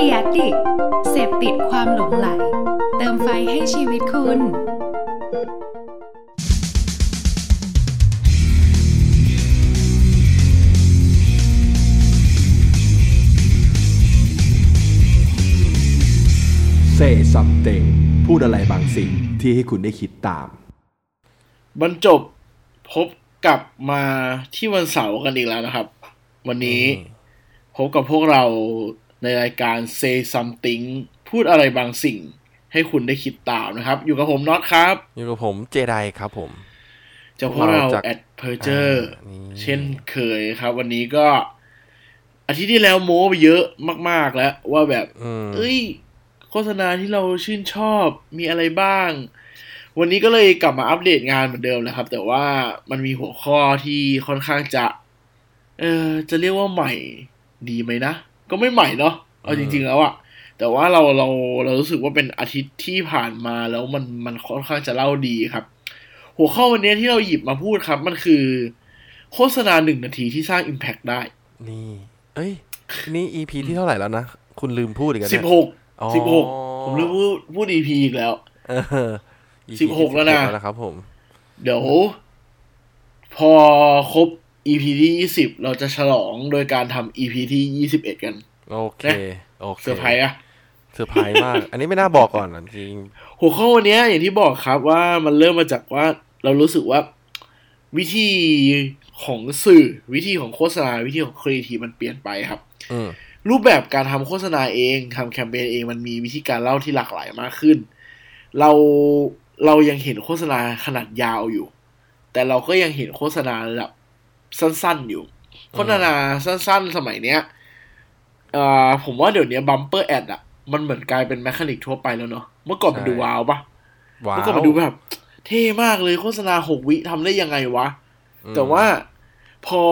เดียดิกเสพติดความหลงไหล เติมไฟให้ชีวิตคุณเซซัมเตพูดอะไรบางสิ่งที่ให้คุณได้คิดตาม บรรจบพบกลับมาที่วันเสาร์กันอีกแล้วนะครับ วันนี้พบกับพวกเรา ในรายการ Say Something พูดอะไรบางสิ่ง ให้คุณได้คิดตามนะครับ อยู่กับผมน็อตครับ อยู่กับผมเจไดครับผมจะพวกเราจาก Ad Perger อ่านี่เช่นเคยครับ วันนี้ก็ อาทิตย์ที่แล้วโม้ไปเยอะมาก ๆ แล้ว ว่าแบบอืมเอ้ย โฆษณาที่เราชื่นชอบมีอะไรบ้าง วันนี้ก็เลยกลับมาอัปเดตงานเหมือนเดิมนะครับ แต่ว่ามันมีหัวข้อที่ค่อนข้างจะ เออจะเรียกว่าใหม่ดีไหมนะ ก็ไม่ใหม่เนาะเอาจริง ๆ แล้วอะแต่ว่าเราเราเรารู้สึกว่าเป็นอาทิตย์ที่ผ่านมาแล้วมันมันค่อนข้างจะเล่าดีครับ หัวข้อวันนี้ที่เราหยิบมาพูดครับ มันคือ โฆษณาหนึ่งนาทีที่สร้าง Impact ได้ นี่ เอ้ย นี่ EP ที่เท่าไหร่แล้วนะ คุณลืมพูดอีกแล้วสิเนี่บยหกอ๋อสิบหกผมเริ่มพูดพูด EP อีกแล้วเออ EP สิบหกแล้วนะแล้วครับผม เดี๋ยว พอครบ EP ที่ยี่สิบเราจะฉลองโดยการทำ EP ที่ยี่สิบเอ็ดกัน โอเค โอเคเซอร์ไพรส์อะเซอร์ไพรส์มาก อันนี้ไม่น่าบอกก่อนอะจริงหัวข้อวันเนี้ยอย่างที่บอกครับว่ามันเริ่มมาจากว่าเรารู้สึกว่าวิธีของสื่อวิธีของโฆษณาวิธีของครีเอทีฟมันเปลี่ยนไปครับอืมรูปแบบการทำโฆษณาเองทำแคมเปญเองมันมีวิธีการเล่าที่หลากหลายมากขึ้น เราเรายังเห็นโฆษณาขนาดยาวอยู่ แต่เราก็ยังเห็นโฆษณาระดับ สั้นๆอยู่โฆษณาสั้นๆ สมัยเนี้ยเอ่อผมว่าเดี๋ยวนี้ bumper ad อะมันเหมือนกลายเป็น mechanic ทั่วไปแล้วเนาะเมื่อก่อนมันดูว้าวปะว้าเมื่อก่อนมันดูแบบ เท่มากเลยโฆษณาหกวิทำได้ยังไงวะอืมแต่ว่าพอ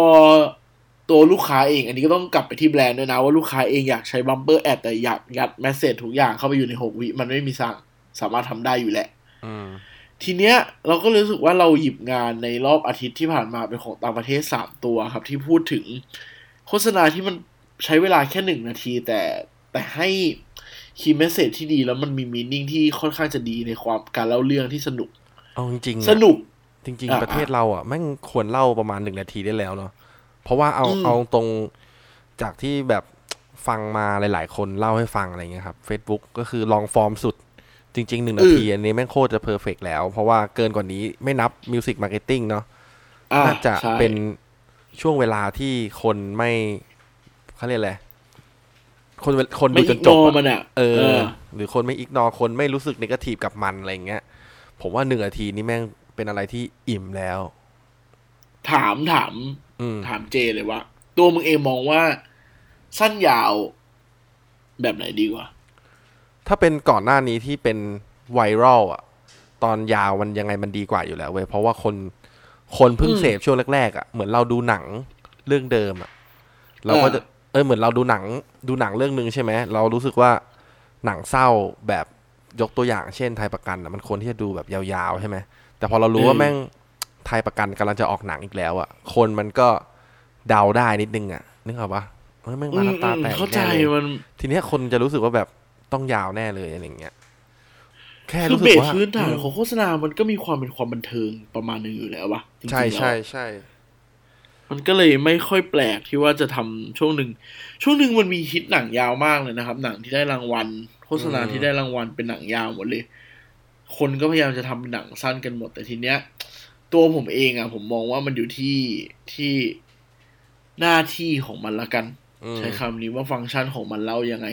ตัวลูกค้าเอง อันนี้ก็ต้องกลับไปที่แบรนด์ด้วยนะ ว่าลูกค้าเองอยากใช้ bumper ad แต่อยากยัด message ทุกอย่างเข้าไปอยู่ในหกวิ มันไม่มีสั่งสามารถทำได้อยู่แหละอืม ทีเนี้ยเราก็รู้สึกว่าเราหยิบงานในรอบอาทิตย์ที่ผ่านมาเป็นของต่างประเทศสามตัวครับ ที่พูดถึงโฆษณาที่มันใช้เวลาแค่หนึ่งนาที แต่แต่ให้คีย์เมสเซจที่ดีแล้วมันมีมีนิ่งที่ค่อนข้างจะดีในความการเล่าเรื่องที่สนุก เอาจริงๆอะสนุก จริงอะๆประเทศเราอะแม่งควรเล่าประมาณหนึ่งนาทีได้แล้วเนาะเพราะว่าเอาอืมเอาตรงจากที่แบบฟังมาหลาย ๆ คนเล่าให้ฟังอะไรเงี้ยครับ Facebook ก็คือ long form สุด จริงๆหนึ่งนาทีอันนี้แม่งโคตรจะ perfect แล้ว เพราะว่าเกินกว่านี้ไม่นับ music marketing เนาะอ่าน่าจะใช่เป็นช่วงเวลาที่คนไม่เขาเรียกอะไรคนคนดูไม่ enjoy กจนบมันอะเออ หรือคนไม่ ignore คนไม่รู้สึก negative กับมันอะไรเงี้ย ผมว่าหนึ่งนาทีนี้แม่งเป็นอะไรที่อิ่มแล้ว ถามถามอืมถามเจเลยว่า ตัวมึงเองมองว่า สั้นยาวแบบไหนดีกว่า ถ้าเป็นก่อนหน้านี้ที่เป็นไวรัลอะ ตอนยาวมันยังไงมันดีกว่าอยู่แล้วเว้ยเพราะว่าคนคนเพิ่งอืมเสพช่วงแรกๆอะเหมือนเราดูหนังเรื่องเดิมอะเราก็จะเออเหมือนเราดูหนังดูหนังเรื่องหนึ่งใช่ไหมเรารู้สึกว่าหนังเศร้าแบบยกตัวอย่างเช่นไทยประกันอะมันควรที่จะดูแบบยาวๆใช่ไหมแต่พอเรารู้ว่าแม่งไทยประกันกำลังจะออกหนังอีกแล้วอะคนมันก็เดาได้นิดนึงอะนึกออกปะเฮ้ยแม่งมาน้ำตาแตกเข้าใจแน่เลยมันทีเนี้ยคนจะรู้สึกว่าแบบ ต้องยาวแน่เลยอะไรอย่างเงี้ยแค่คือรู้สึเบกสว่าพื้นฐานของโฆษณา มันก็มีความเป็นความบันเทิงประมาณหนึงอยู่แล้ววะจริงๆใช่แล้วใช่ใช่ มันก็เลยไม่ค่อยแปลกที่ว่าจะทำช่วงหนึ่ง ช่วงหนึ่งมันมีฮิตหนังยาวมากเลยนะครับ หนังที่ได้รางวัล โฆษณาที่ได้รางวัลเป็นหนังยาวหมดเลย คนก็พยายามจะทำเป็นหนังสั้นกันหมด แต่ทีเนี้ย ตัวผมเองอะผมมองว่ามันอยู่ที่ที่หน้าที่ของมันละกันอืม ใช้คำนี้ว่าฟังก์ชันของมันเล่ายังไง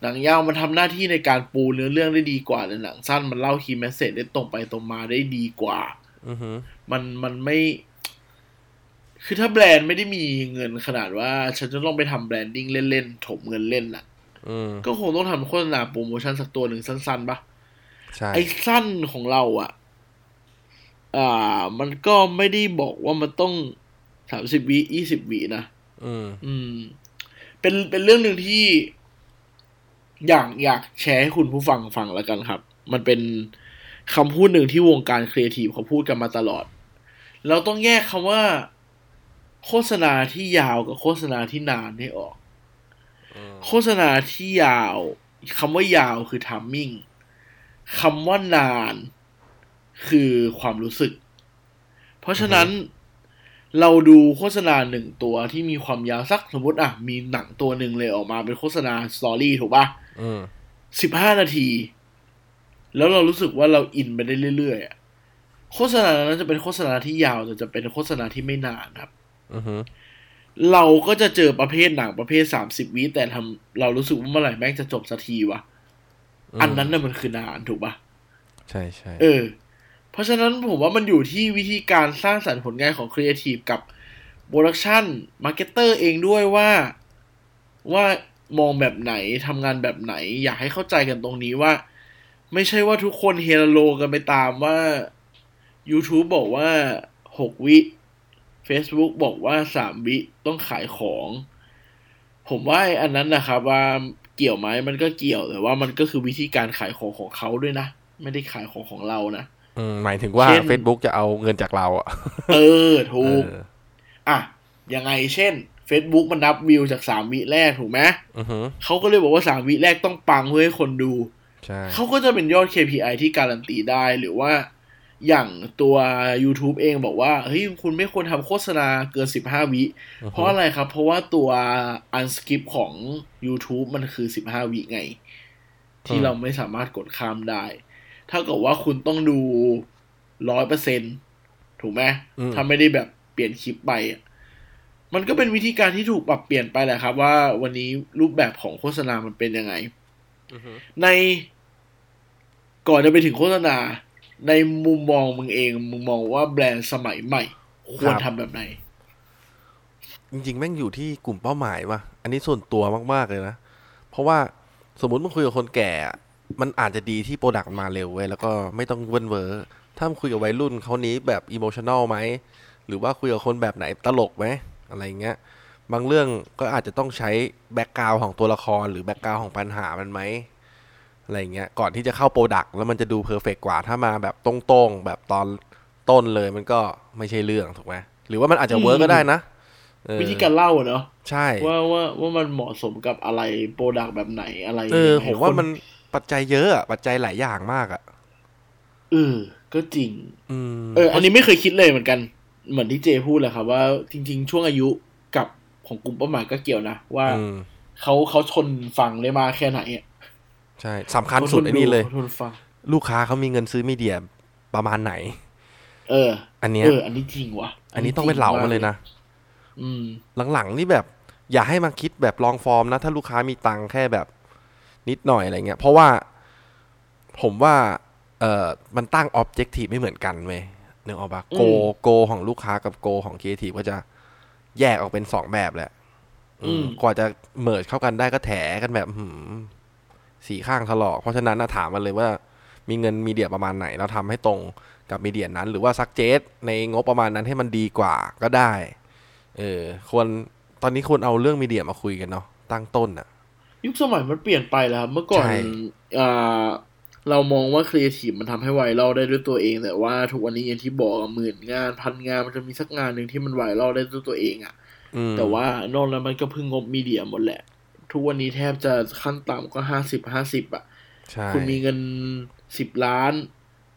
หนังยาวมันทำหน้าที่ในการปูเนื้อเรื่องได้ดีกว่าแต่หนังสั้นมันเล่า key message ได้ตรงไปตรงมาได้ดีกว่าอือหือมันมันไม่ คือถ้าแบรนด์ไม่ได้มีเงินขนาดว่า ฉันจะต้องไปทำ branding เล่นๆถมเงินเล่นน่ะอืมก็คงต้องทำโฆษณาโปรโมชั่นสักตัวหนึ่งสั้นๆปะใช่ไอ้สั้นของเราอะ อ่า มันก็ไม่ได้บอกว่ามันต้องสามสิบวิยี่สิบวินะอืมอืม เป็นเป็นเรื่องหนึ่งที่อยากอยากแชร์ให้คุณผู้ฟังฟังแล้วกันครับ มันเป็นคำพูดหนึ่งที่วงการครีเอทีฟเขาพูดกันมาตลอด เราต้องแยกคำว่า โฆษณาที่ยาวกับโฆษณาที่นานให้ออก โฆษณาที่ยาวคำว่ายาวคือ timing คำว่านานคือความรู้สึก เพราะฉะนั้น เราดูโฆษณาหนึ่งตัวที่มีความยาวสักสมมติอะมีหนังตัวหนึ่งเลยออกมาเป็นโฆษณาสตอรี่ถูกปะอืมสิบห้านาที แล้วเรารู้สึกว่าเราอินไปได้เรื่อยๆอะโฆษณานั้นจะเป็นโฆษณาที่ยาวแต่จะเป็นโฆษณาที่ไม่นานครับอือฮึเราก็จะเจอประเภทหนังประเภทสามสิบวิแต่ทำเรารู้สึกว่าเมื่อไหร่แม่งจะจบสักทีวะอันนั้นน่ะมันคือนานถูกปะใช่ใช่เออ เพราะฉะนั้นผมว่ามันอยู่ที่วิธีการสร้างสรรค์ผลงานของครีเอทีฟกับ production marketer เองด้วยว่าว่ามองแบบไหนทำงานแบบไหน อยากให้เข้าใจกันตรงนี้ว่า ไม่ใช่ว่าทุกคนเฮลโลกันไปตามว่า YouTube บอกว่าหกวิ Facebook บอกว่าสามวิต้องขายของ ผมว่าไอ้อันนั้นนะครับว่าเกี่ยวไหมมันก็เกี่ยวแต่ว่ามันก็คือวิธีการขายของของเขาด้วยนะ ไม่ได้ขายของของเรานะ หมายถึงว่าเช่น Facebook จะเอาเงินจากเราอะ เออ ถูกเอออะ ยังไงเช่น Facebook มันนับวิวจากสามวิแรกถูกไหมอือฮึเขาก็เลยบอกว่าสามวิแรกต้องปังเพื่อให้คนดูใช่เขาก็จะเป็นยอด KPI ที่การันตีได้หรือว่าอย่างตัว YouTube เองบอกว่า เฮ้ย คุณไม่ควรทำโฆษณาเกิน 15 วิ เพราะอะไรครับ เพราะว่าตัว unscript ของ YouTube มันคือ 15 วิไง ที่เราไม่สามารถกดข้ามได้ ถ้ากับว่าคุณต้องดูร้อยเปอร์เซ็นถูกไหมอืมถ้าไม่ได้แบบเปลี่ยนคลิปไปอะมันก็เป็นวิธีการที่ถูกปรับเปลี่ยนไปแหละครับ ว่าวันนี้รูปแบบของโฆษณามันเป็นยังไงอือฮึในก่อนจะไปถึงโฆษณา ในมุมมองมึงเองมึงมองว่าแบรนด์สมัยใหม่ ควรทำแบบไหน จริงๆ แม่งอยู่ที่กลุ่มเป้าหมายว่ะ อันนี้ส่วนตัวมาก ๆ เลยนะ เพราะว่าสมมติมึงคุยกับคนแก่อะ มันอาจจะดีที่ product มาเร็วเว้ยแล้วก็ไม่ต้องเวิ่นเว้อถ้ามึงคุยกับวัยรุ่นเขานี้แบบอิโมชัน a ลไหม หรือว่าคุยกับคนแบบไหนตลกไหม อะไรเงี้ย บางเรื่องก็อาจจะต้องใช้ background ของตัวละครหรือ background ของปัญหามันไหมอะไรเงี้ย ก่อนที่จะเข้า product แล้วมันจะดู perfect กว่า ถ้ามาแบบตรงๆ แบบตอนต้นเลยมันก็ไม่ใช่เรื่องถูกไหมหรือว่ามันอาจจะ work ก็ได้นะ วิธีการเล่าอะเนาะใช่ ว่าว่าว่ามันเหมาะสมกับอะไรโปรดักต์แบบไหนอะไรเออยังไงผมว่าคนมันปัจจัยเยอะอะปัจจัยหลายอย่างมากอะเออ ก็จริงอืมเออ อันนี้ไม่เคยคิดเลยเหมือนกัน เหมือนที่เจพูดแหละครับว่าจริง ๆ ช่วงอายุกับของกลุ่มเป้าหมายก็เกี่ยวนะ ว่าอืมเขาเขาทนฟังได้มากแค่ไหนอะใช่สำคัญสุดไอ้นี่เลยขาทนฟังลูกค้าเขามีเงินซื้อมีเดียประมาณไหน เออ อันเนี้ยเออ อันนี้จริงว่ะอันนี้ต้องเป็นเหล่ามาเลยนะอืม หลังๆนี่แบบ อย่าให้มาคิดแบบ long form นะ ถ้าลูกค้ามีตังค์แค่แบบนิดหน่อยอะไรเงี้ย เพราะว่าผมว่า เอ่อมันตั้ง objective ไม่เหมือนกันเว้ยนึกออกปะ goal อืม goal ของลูกค้ากับ goal ของครีเอทีฟก็จะแยกออกเป็นสองแบบแหละอืมอืมกว่าจะ merge เข้ากันได้ก็แถกันแบบหืมสีข้างถลอก เพราะฉะนั้นนะถามมันเลยว่า มีเงิน media ประมาณไหนแล้วทำให้ตรงกับมีเดียนั้น หรือว่าซักเจสในงบประมาณนั้นให้มันดีกว่าก็ได้ เออ ควรตอนนี้ควรเอาเรื่องมีเดียมาคุยกันเนาะตั้งต้นอะยุคสมัยมันเปลี่ยนไปแล้วครับ เมื่อก่อนใช่อ่าเรามองว่าครีเอทีฟมันทำให้ไวรัลได้ด้วยตัวเอง แต่ว่าทุกวันนี้อย่างที่บอกอะหมื่นงานพันงานมันจะมีสักงานหนึ่งที่มันไวรัลได้ด้วยตัวเองอะอืมแต่ว่านอกนั้นมันก็พึ่งงบมีเดียหมดแหละ ทุกวันนี้แทบจะขั้นต่ำก็ห้าสิบห้าสิบอะใช่คุณมีเงินสิบล้าน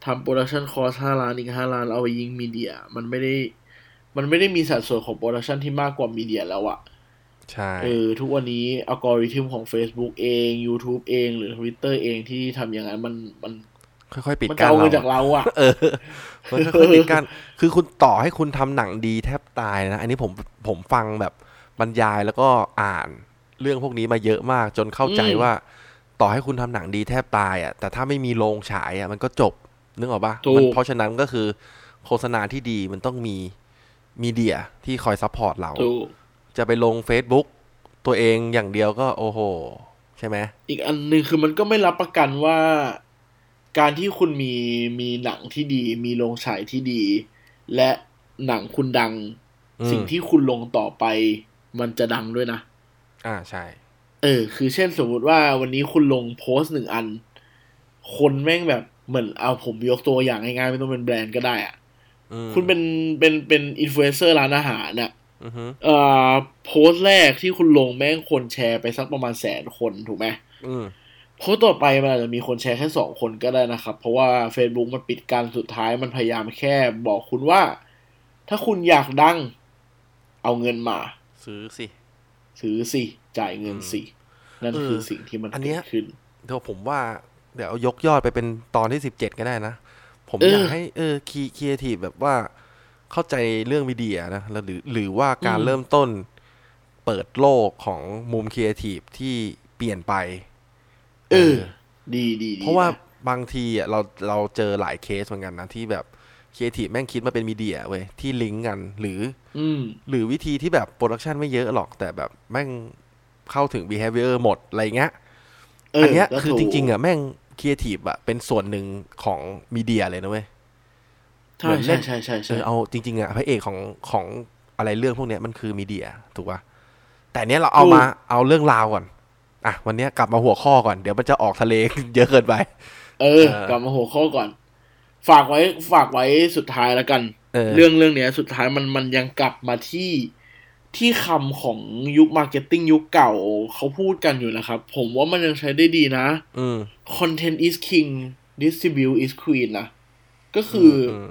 ทำ production cost ห้าล้านอีกห้าล้านเอาไปยิง media มันไม่ได้ มันไม่ได้มีสัดส่วนของ production ที่มากกว่า media แล้วอะใช่เออทุกวันนี้อัลกอริทึมของ Facebook เอง YouTube เอง หรือ Twitter เองที่ทำอย่างนั้นมันมันค่อยๆปิดมันกั้จะนเอาเงินเราจากเราอะเออมันค่อยๆปิดกั้นคือคุณต่อให้คุณทำหนังดีแทบตายนะ อันนี้ผมผมฟังแบบบรรยายแล้วก็อ่านเรื่องพวกนี้มาเยอะมาก จนเข้าใจว่า ต่อให้คุณทำหนังดีแทบตายอะแต่ถ้าไม่มีโรงฉายอะมันก็จบนึกออกปะถูกมันเพราะฉะนั้นก็คือโฆษณาที่ดีมันต้องมี media ที่คอย support เราถูกจะไปลง Facebook ตัวเองอย่างเดียวก็โอ้โห ใช่ไหม อีกอันหนึ่งคือมันก็ไม่รับประกันว่า การที่คุณมีมีหนังที่ดี มีโรงฉายที่ดี และหนังคุณดังอืมสิ่งที่คุณลงต่อไป มันจะดังด้วยนะ อ่าใช่ เออ คือเช่นสมมุติว่าวันนี้คุณลงโพสต์หนึ่งอัน คนแม่งแบบเหมือนเอาผมยกตัวอย่างง่ายๆไม่ต้องเป็นแบรนด์ก็ได้อะอืม คุณเป็นเป็นเป็นอินฟลูเอนเซอร์ร้านอาหารน่ะอือฮึเอ่อโพสต์แรกที่คุณลงแม่งคนแชร์ไปสักประมาณแสนคนถูกไหมอืมโพสต์ต่อไปมันอาจจะมีคนแชร์แค่สองคนก็ได้นะครับ เพราะว่า Facebook มันปิดการสุดท้ายมันพยายามแค่บอกคุณว่า ถ้าคุณอยากดัง เอาเงินมา ซื้อสิ ซื้อสิ จ่ายเงินสิ นั่นเออคือสิ่งที่มันอันเนี้ยเกิดขึ้นเดี๋ยวผมว่า เดี๋ยวเอายกยอดไปเป็นตอนที่สิบเจ็ดก็ได้นะ ผมเอออยากให้เออคีคีเอทีฟแบบว่าเข้าใจเรื่อง media นะแล้วหรือหรือว่าการเริ่มต้นเปิดโลกของมุมครีเอทีฟที่เปลี่ยนไป เออ ดีดีดีเพราะว่านะบางทีอะเราเราเจอหลายเคสเหมือนกันนะ ที่แบบครีเอทีฟแม่งคิดมาเป็น media เว้ยที่ลิงก์กัน หรืออืมหรือวิธีที่แบบ production ไม่เยอะหรอกแต่แบบแม่งเข้าถึง behavior หมดอะไรเงี้ยเออันเนี้ยก็คือถูกจริง ๆ อะ แม่ง ครีเอทีฟอะเป็นส่วนหนึ่งของ media เลยนะเว้ยใช่เหมือนเล่ใช่นใช่ใช่เอใช่อเอาจริง ๆอะพระเอกของของอะไรเรื่องพวกเนี้ยมันคือ mediaถูกป่ะแต่เนี้ยเราเอามาเอาเรื่องราวก่อนอะวันเนี้ยกลับมาหัวข้อก่อนเดี๋ยวมันจะออกทะเลเยอะเกินไป เออเออกลับมาหัวข้อก่อน ฝากไว้ฝากไว้สุดท้ายแล้วกันเออเรื่องเรื่องเนี้ย สุดท้ายมันมันยังกลับมาที่ ที่คำของยุค marketing ยุคเก่าเขาพูดกันอยู่นะครับ ผมว่ามันยังใช้ได้ดีนะอืม content is king distribute is queen นะ ก็คืออม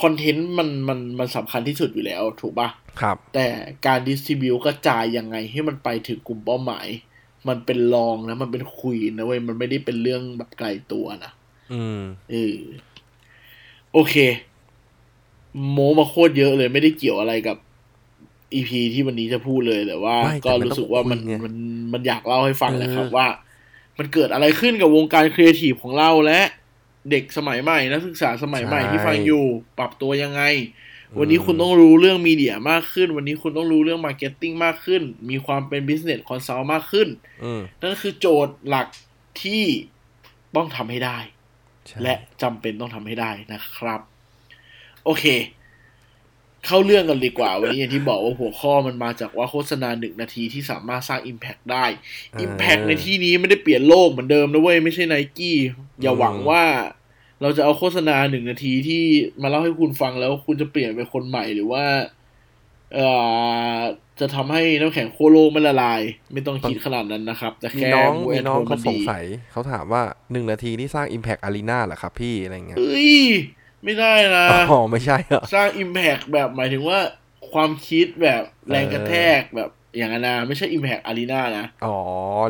content มันมันมันสำคัญที่สุดอยู่แล้ว ถูกปะครับ แต่การ distribute กระจายยังไงให้มันไปถึงกลุ่มเป้าหมาย มันเป็นรองนะ มันเป็น queen นะเว้ย มันไม่ได้เป็นเรื่องแบบไกลตัวนะ อืมเออโอเค โมมาโคตรเยอะเลยไม่ได้เกี่ยวอะไรกับ EP ที่วันนี้จะพูดเลยแต่ว่าไม่ก็แต่มันรู้สึกว่ามันต้องคุยไงมันมันอยากเล่าให้ฟังเออนะครับว่า มันเกิดอะไรขึ้นกับวงการครีเอทีฟของเราและเด็กสมัยใหม่นักศึกษาสมัยใหม่ที่ฟังอยู่ ปรับตัวยังไง วันนี้คุณต้องรู้เรื่อง media มากขึ้น วันนี้คุณต้องรู้เรื่อง marketing มากขึ้น มีความเป็น business consult มากขึ้นอืมนั่นคือโจทย์หลักที่ต้องทำให้ได้ใช่และจำเป็นต้องทำให้ได้นะครับ โอเค เข้าเรื่องกันดีกว่า วันนี้อย่างที่บอกว่าหัวข้อมันมาจากว่าโฆษณาหนึ่งนาทีที่สามารถสร้าง Impact ได้ Impact ในที่นี้ไม่ได้เปลี่ยนโลกเหมือนเดิมนะเว้ย ไม่ใช่ไนกี้อย่าหวังว่าเราจะเอาโฆษณาหนึ่งนาทีที่มาเล่าให้คุณฟังแล้วคุณจะเปลี่ยนเป็นคนใหม่หรือว่า เอ่อจะทำให้น้ำแข็งโคโลกมันละลาย ไม่ต้องคิดขนาดนั้นนะครับ แต่มีแค่น้องมูแมีน้องโทเขามัสงดีสัยเขาถามว่าหนึ่งนาทีนี่สร้าง Impact Arena เหรอครับพี่อะไรเงี้ยเอ้ย ไม่ได้นะอ๋อไม่ใช่เหรอสร้าง Impact แบบหมายถึงว่า ความคิดแบบแรงกระแทกแบบอย่างนั้นนะไม่ใช่ Impact Arena นะ อ๋อ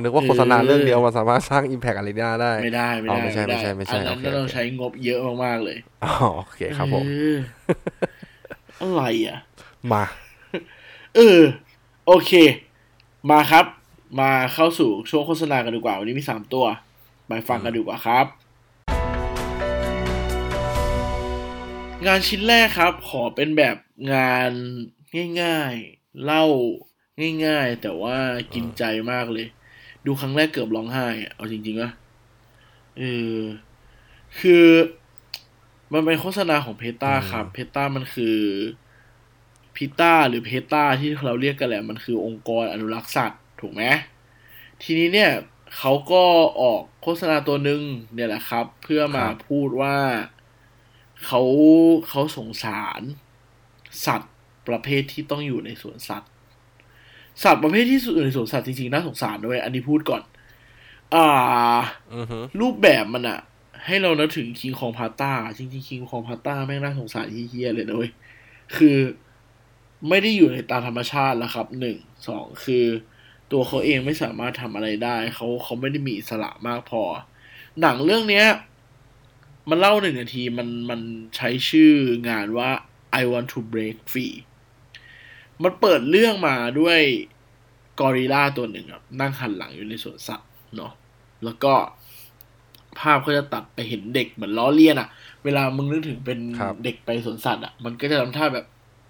นึกว่าโฆษณาเออเรื่องเดียวมันสามารถสร้าง Impact Arena ได้ ไม่ได้ ไม่อ๋อได้ไม่ใช่ไม่ใช่ไม่ใช่อันนั้นโอเคต้องโอเคใช้งบเยอะมากๆเลย อ๋อ โอเคครับผมเอออะไรอะ มา เออ โอเค มาครับ มาเข้าสู่ช่วงโฆษณากันดีกว่า วันนี้มีสามตัว ไปฟังกันดีกว่าครับ งานชิ้นแรกครับ ขอเป็นแบบงานง่ายๆ เล่าง่ายๆ แต่ว่ากินใจมากเลย ดูครั้งแรกเกือบร้องไห้อะเอาจริงๆว่าเออคือมันเป็นโฆษณาของเพตาครับ เพตามันคือพิต้าหรือเพตาที่เราเรียกกันแหละ มันคือองค์กรอนุรักษ์สัตว์ ถูกไหมทีนี้เนี่ยเขาก็ออกโฆษณาตัวหนึ่งเนี่ยแหละครับ เพื่อมาครับพูดว่า เขาเขาสงสาร สัตว์ประเภทที่ต้องอยู่ในสวนสัตว์ สัตว์ประเภทที่อยู่ในสวนสัตว์จริงๆน่าสงสารด้วยอันนี้พูดก่อน อ่าอือฮึรูปแบบมันอะให้เรานึกถึงคิงคองพาต้าจริงๆคิงคองพาต้าแม่งน่าสงสารเฮี้ยๆเลยนะเว้ยคือไม่ได้อยู่ในตามธรรมชาติแล้วครับหนึ่งสองคือตัวเขาเองไม่สามารถทำอะไรได้ เขาเขาไม่ได้มีอิสระมากพอ หนังเรื่องเนี้ย มันเล่าหนึ่งนาทีมันมันใช้ชื่องานว่า I want to break free มันเปิดเรื่องมาด้วยกอริลลาตัวหนึ่งครับ นั่งหันหลังอยู่ในสวนสัตว์เนาะแล้วก็ภาพก็จะตัดไปเห็นเด็กเหมือนล้อเลียนอะเวลามึงนึกถึงเป็นครับเด็กไปสวนสัตว์อะมันก็จะทำท่าแบบ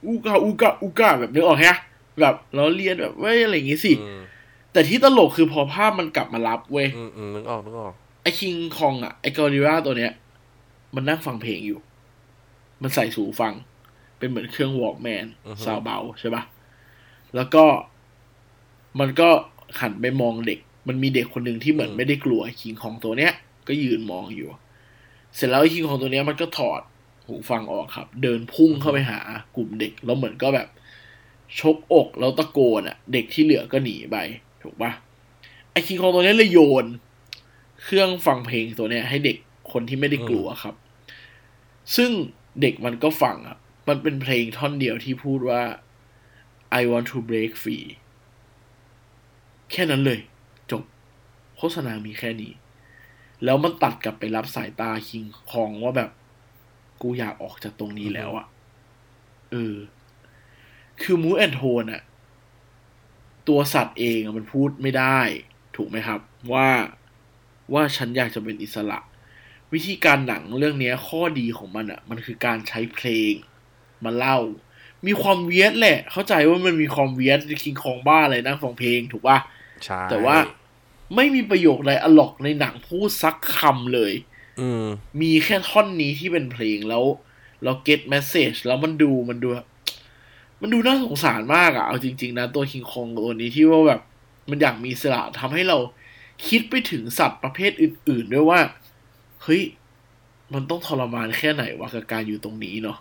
อูกาอูกาอูกาแบบนึกออกฮะแบบล้อเลียนแบบเว้ยอะไรอย่างงี้สิอืมแต่ที่ตลกคือพอภาพมันกลับมารับเว้ยอืมอืมนึกออกนึกออกไอ้คิงคองอะไอ้กอริลลาตัวเนี้ย มันนั่งฟังเพลงอยู่ มันใส่สูฟัง เป็นเหมือนเครื่องวอล์กแมนอือฮึซาวเบาใช่ปะแล้วก็มันก็หันไปมองเด็ก มันมีเด็กคนหนึ่งที่เหมือนไม่ได้กลัวไอ้คิงคองตัวเนี้ย ก็ยืนมองอยู่ เสร็จแล้วไอ้คิงคองตัวเนี้ยมันก็ถอดหูฟังออกครับ เดินพุ่งเข้าไปหากลุ่มเด็ก แล้วเหมือนก็แบบชกอกแล้วตะโกนอะ เด็กที่เหลือก็หนีไปถูกปะไอคิงคองตัวนี้เลยโยน เครื่องฟังเพลงตัวเนี้ย ให้เด็กคนที่ไม่ได้กลัวครับ ซึ่งเด็กมันก็ฟังอะ มันเป็นเพลงท่อนเดียวที่พูดว่า I want to break free แค่นั้นเลย จบ โฆษณามีแค่นี้ แล้วมันตัดกลับไปรับสายตาคิงคองว่าแบบ กูอยากออกจากตรงนี้แล้วอะเออ คือมูแอนโทนอะตัวสัตว์เองมันพูดไม่ได้ ถูกไหมครับ ว่าว่าฉันอยากจะเป็นอิสระ วิธีการหนังเรื่องนี้ข้อดีของมันอะมันคือการใช้เพลงมาเล่า มีความเวียดแหละ เข้าใจว่ามันมีความเวียดคิงคองบ้าอะไรนั่งฟังเพลงถูกปะใช่แต่ว่าไม่มีประโยค dialogue ในหนังพูดซักคำเลยอืมมีแค่ท่อนนี้ที่เป็นเพลงแล้ว เรา get message แล้วมันดูมันดูแบบมันดูน่าสงสารมากอะเอาจริง ๆ นะ ตัวคิงคองตัวนี้ที่ว่าแบบ มันอยากมีอิสระทำให้เราคิดไปถึงสัตว์ประเภทอื่น ๆ ด้วยว่า เฮ้ย มันต้องทรมานแค่ไหนวะกับการอยู่ตรงนี้เนาะ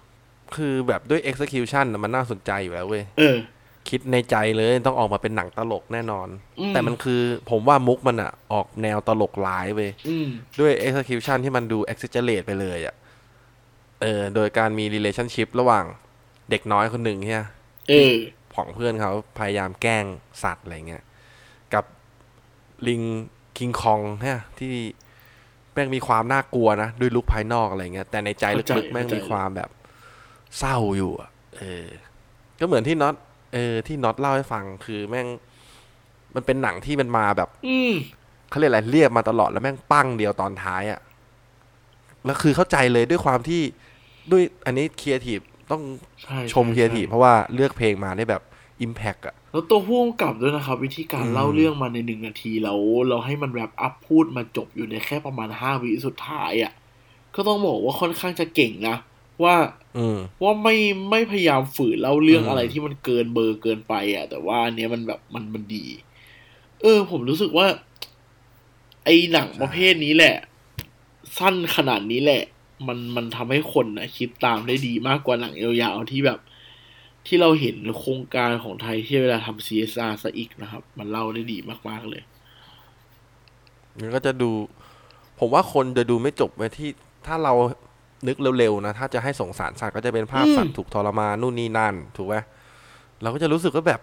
คือแบบด้วย execution น่ะมันน่าสนใจอยู่แล้วเว้ยเออ คิดในใจเลยต้องออกมาเป็นหนังตลกแน่นอนอืมแต่มันคือผมว่ามุกมันอะออกแนวตลกร้ายเว้ยอืมด้วย execution ที่มันดู exaggerate ไปเลยอะเออ โดยการมี relationship ระหว่างเด็กน้อยคนหนึ่งเนี่ยเออของเพื่อนเขาพยายามแกล้งสัตว์อะไรเงี้ย กับลิงคิงคองเนี่ยที่ แม่งมีความน่ากลัวนะด้วยลุคภายนอกอะไรเงี้ยแต่ในใจเข้าใจลึกๆแม่งเข้าใจมีความแบบ เศร้าอยู่อะเออ ก็เหมือนที่น็อตเออที่น็อตเล่าให้ฟังคือแม่ง มันเป็นหนังที่มันมาแบบ อืมเขาเรียกอะไรเรียบมาตลอดแล้วแม่งปั้งเดียวตอนท้ายอะแล้วคือเข้าใจเลยด้วยความที่ด้วยอันนี้ครีเอทีฟต้องใช่ชมครีเอทีฟเพราะว่าเลือกเพลงมาได้แบบ impact อะแล้วตัวผู้กำกับด้วยนะครับ วิธีการอืมเล่าเรื่องมาในหนึ่งนาทีแล้วเราให้มัน wrap up พูดมาจบอยู่ในแค่ประมาณห้าวิสุดท้ายอะ่ะก็ต้องบอกว่าค่อนข้างจะเก่งนะว่าอืมว่าไม่ไม่พยายามฝืนเล่าเรื่องอืมอะไรที่มันเกินเบอร์เกินไปอะ่ะ แต่ว่าอันเนี้ยมันแบบมันมันดี เออ ผมรู้สึกว่า ไอหนังประเภทนี้แหละ สั้นขนาดนี้แหละ มันมันทำให้คนนะคิดตามได้ดีมากกว่าหนังยาวๆที่แบบ ที่เราเห็นโครงการของไทยที่เวลาทำ CSR ซะอีกนะครับ มันเล่าได้ดีมาก ๆ เลย มันก็จะดู ผมว่าคนจะดูไม่จบไปที่ถ้าเรานึกเร็ว ๆ นะ ถ้าจะให้สงสารสัตว์ก็จะเป็นภาพอืมสัตว์ถูกทรมานนู่นนี่นั่น ถูกไหมเราก็จะรู้สึกว่าแบบ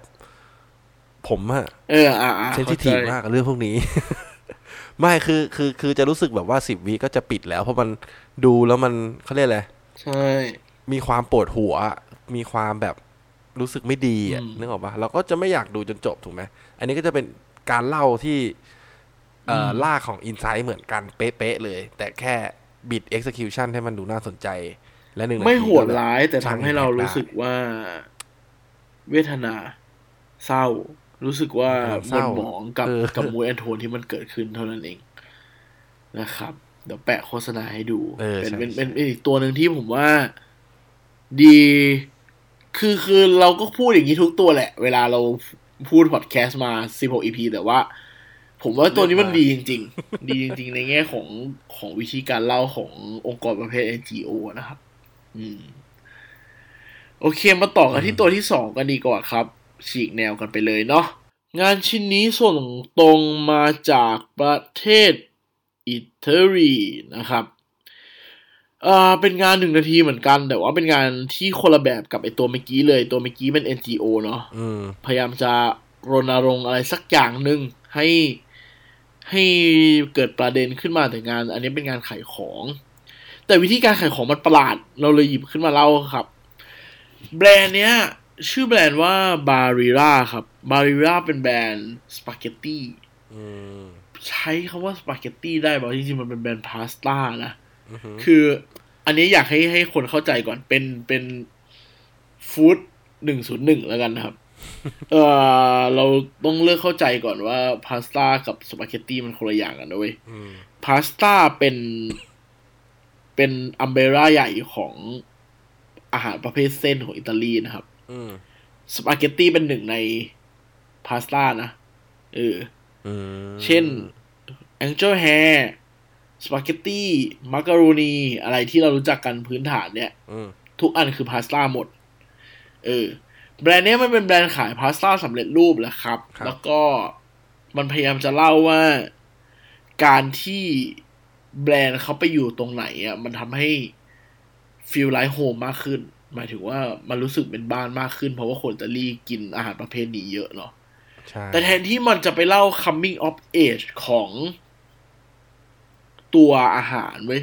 ผมอะเอออ่าอ่าเซนซิทีฟมากกับเรื่องพวกนี้ ไม่คือคือคือจะรู้สึกแบบว่าสิบวิก็จะปิดแล้ว เพราะมันดูแล้วมันเขาเรียกอะไรใช่ มีความปวดหัว มีความแบบ รู้สึกไม่ดีอะอืมนึกออกปะเราก็จะไม่อยากดูจนจบถูกไหมอันนี้ก็จะเป็นการเล่าที่เอ่ออมล่ากของอินไซ h ์เหมือนกันเป๊ะๆเลย แต่แค่บิด execution ให้มันดูน่าสนใจ และหนึ่งนาทีไม่โหดก็แบบร้าย แต่สร้างทำให้เรา impact รู้สึกว่าเวทนา เศร้า รู้สึกว่าเออหเศมันร้าหมองกับเออกับมูแอนโทนที่มันเกิดขึ้นเท่านั้นเองนะครับ เดี๋ยวแปะโฆษณาให้ดูเออเป็นใช่เป็นใช่เป็นเป็นอีกตัวหนึ่งที่ผมว่าดี คือคือเราก็พูดอย่างนี้ทุกตัวแหละ เวลาเราพูดพอดแคสต์มา 16 EP แต่ว่า ผมว่าตัวนี้มันดีจริง ๆ ดีจริง ๆ ในแง่ของของวิธีการเล่าขององค์กรประเภท NGO นะครับ อืม โอเคมาต่อกันที่ตัวที่สองกันดีกว่าครับ ฉีกแนวกันไปเลยเนาะงานชิ้นนี้ส่งตรงมาจากประเทศอิตาลีนะครับ อ่าเป็นงานหนึ่งนาทีเหมือนกัน แต่ว่าเป็นงานที่คนละแบบกับไอตัวเมื่อกี้เลย ตัวเมื่อกี้เป็น NGO เนาะอืมพยายามจะรณรงค์อะไรสักอย่างหนึ่งให้ให้เกิดประเด็นขึ้นมาแต่งาน อันนี้เป็นงานขายของ แต่วิธีการขายของมันประหลาด เราเลยหยิบขึ้นมาเล่าครับ แบรนด์เนี้ย ชื่อแบรนด์ว่าบาริราครับบาริราเป็นแบรนด์สปาเกตตี้อืมใช้คำว่าสปาเกตตี้ได้บอกจริงๆมันเป็นแบรนด์พาสต้านะอือหือ คืออันนี้อยากให้ให้คนเข้าใจก่อนเป็นเป็น food หนึ่งศูนย์หนึ่งแล้วกันนะครับ เออเราต้องเลือกเข้าใจก่อนว่าพาสต้ากับสปาเกตตี้มันคนละอย่างกันนะเว้ยอืมพาสต้าเป็นเป็น umbrella ใหญ่ของอาหารประเภทเส้นของอิตาลีนะครับอืมสปาเกตตี้เป็นหนึ่งในพาสต้านะเอออืมเช่น Angel Hair สปาเกตตี้มักกะโรนีอะไรที่เรารู้จักกันพื้นฐานเนี่ยอืมทุกอันคือพาสต้าหมด เออ แบรนด์เนี้ยมันเป็นแบรนด์ขายพาสต้าสำเร็จรูปแหละครับครับแล้วก็มันพยายามจะเล่าว่าการที่แบรนด์เขาไปอยู่ตรงไหนอะมันทำให้ฟีลไลท์โฮมมากขึ้น หมายถึงว่ามันรู้สึกเป็นบ้านมากขึ้น เพราะว่าคนอิตาลีกินอาหารประเภทนี้เยอะเนาะใช่แต่แทนที่มันจะไปเล่า coming of age ของ ตัวอาหารเว้ย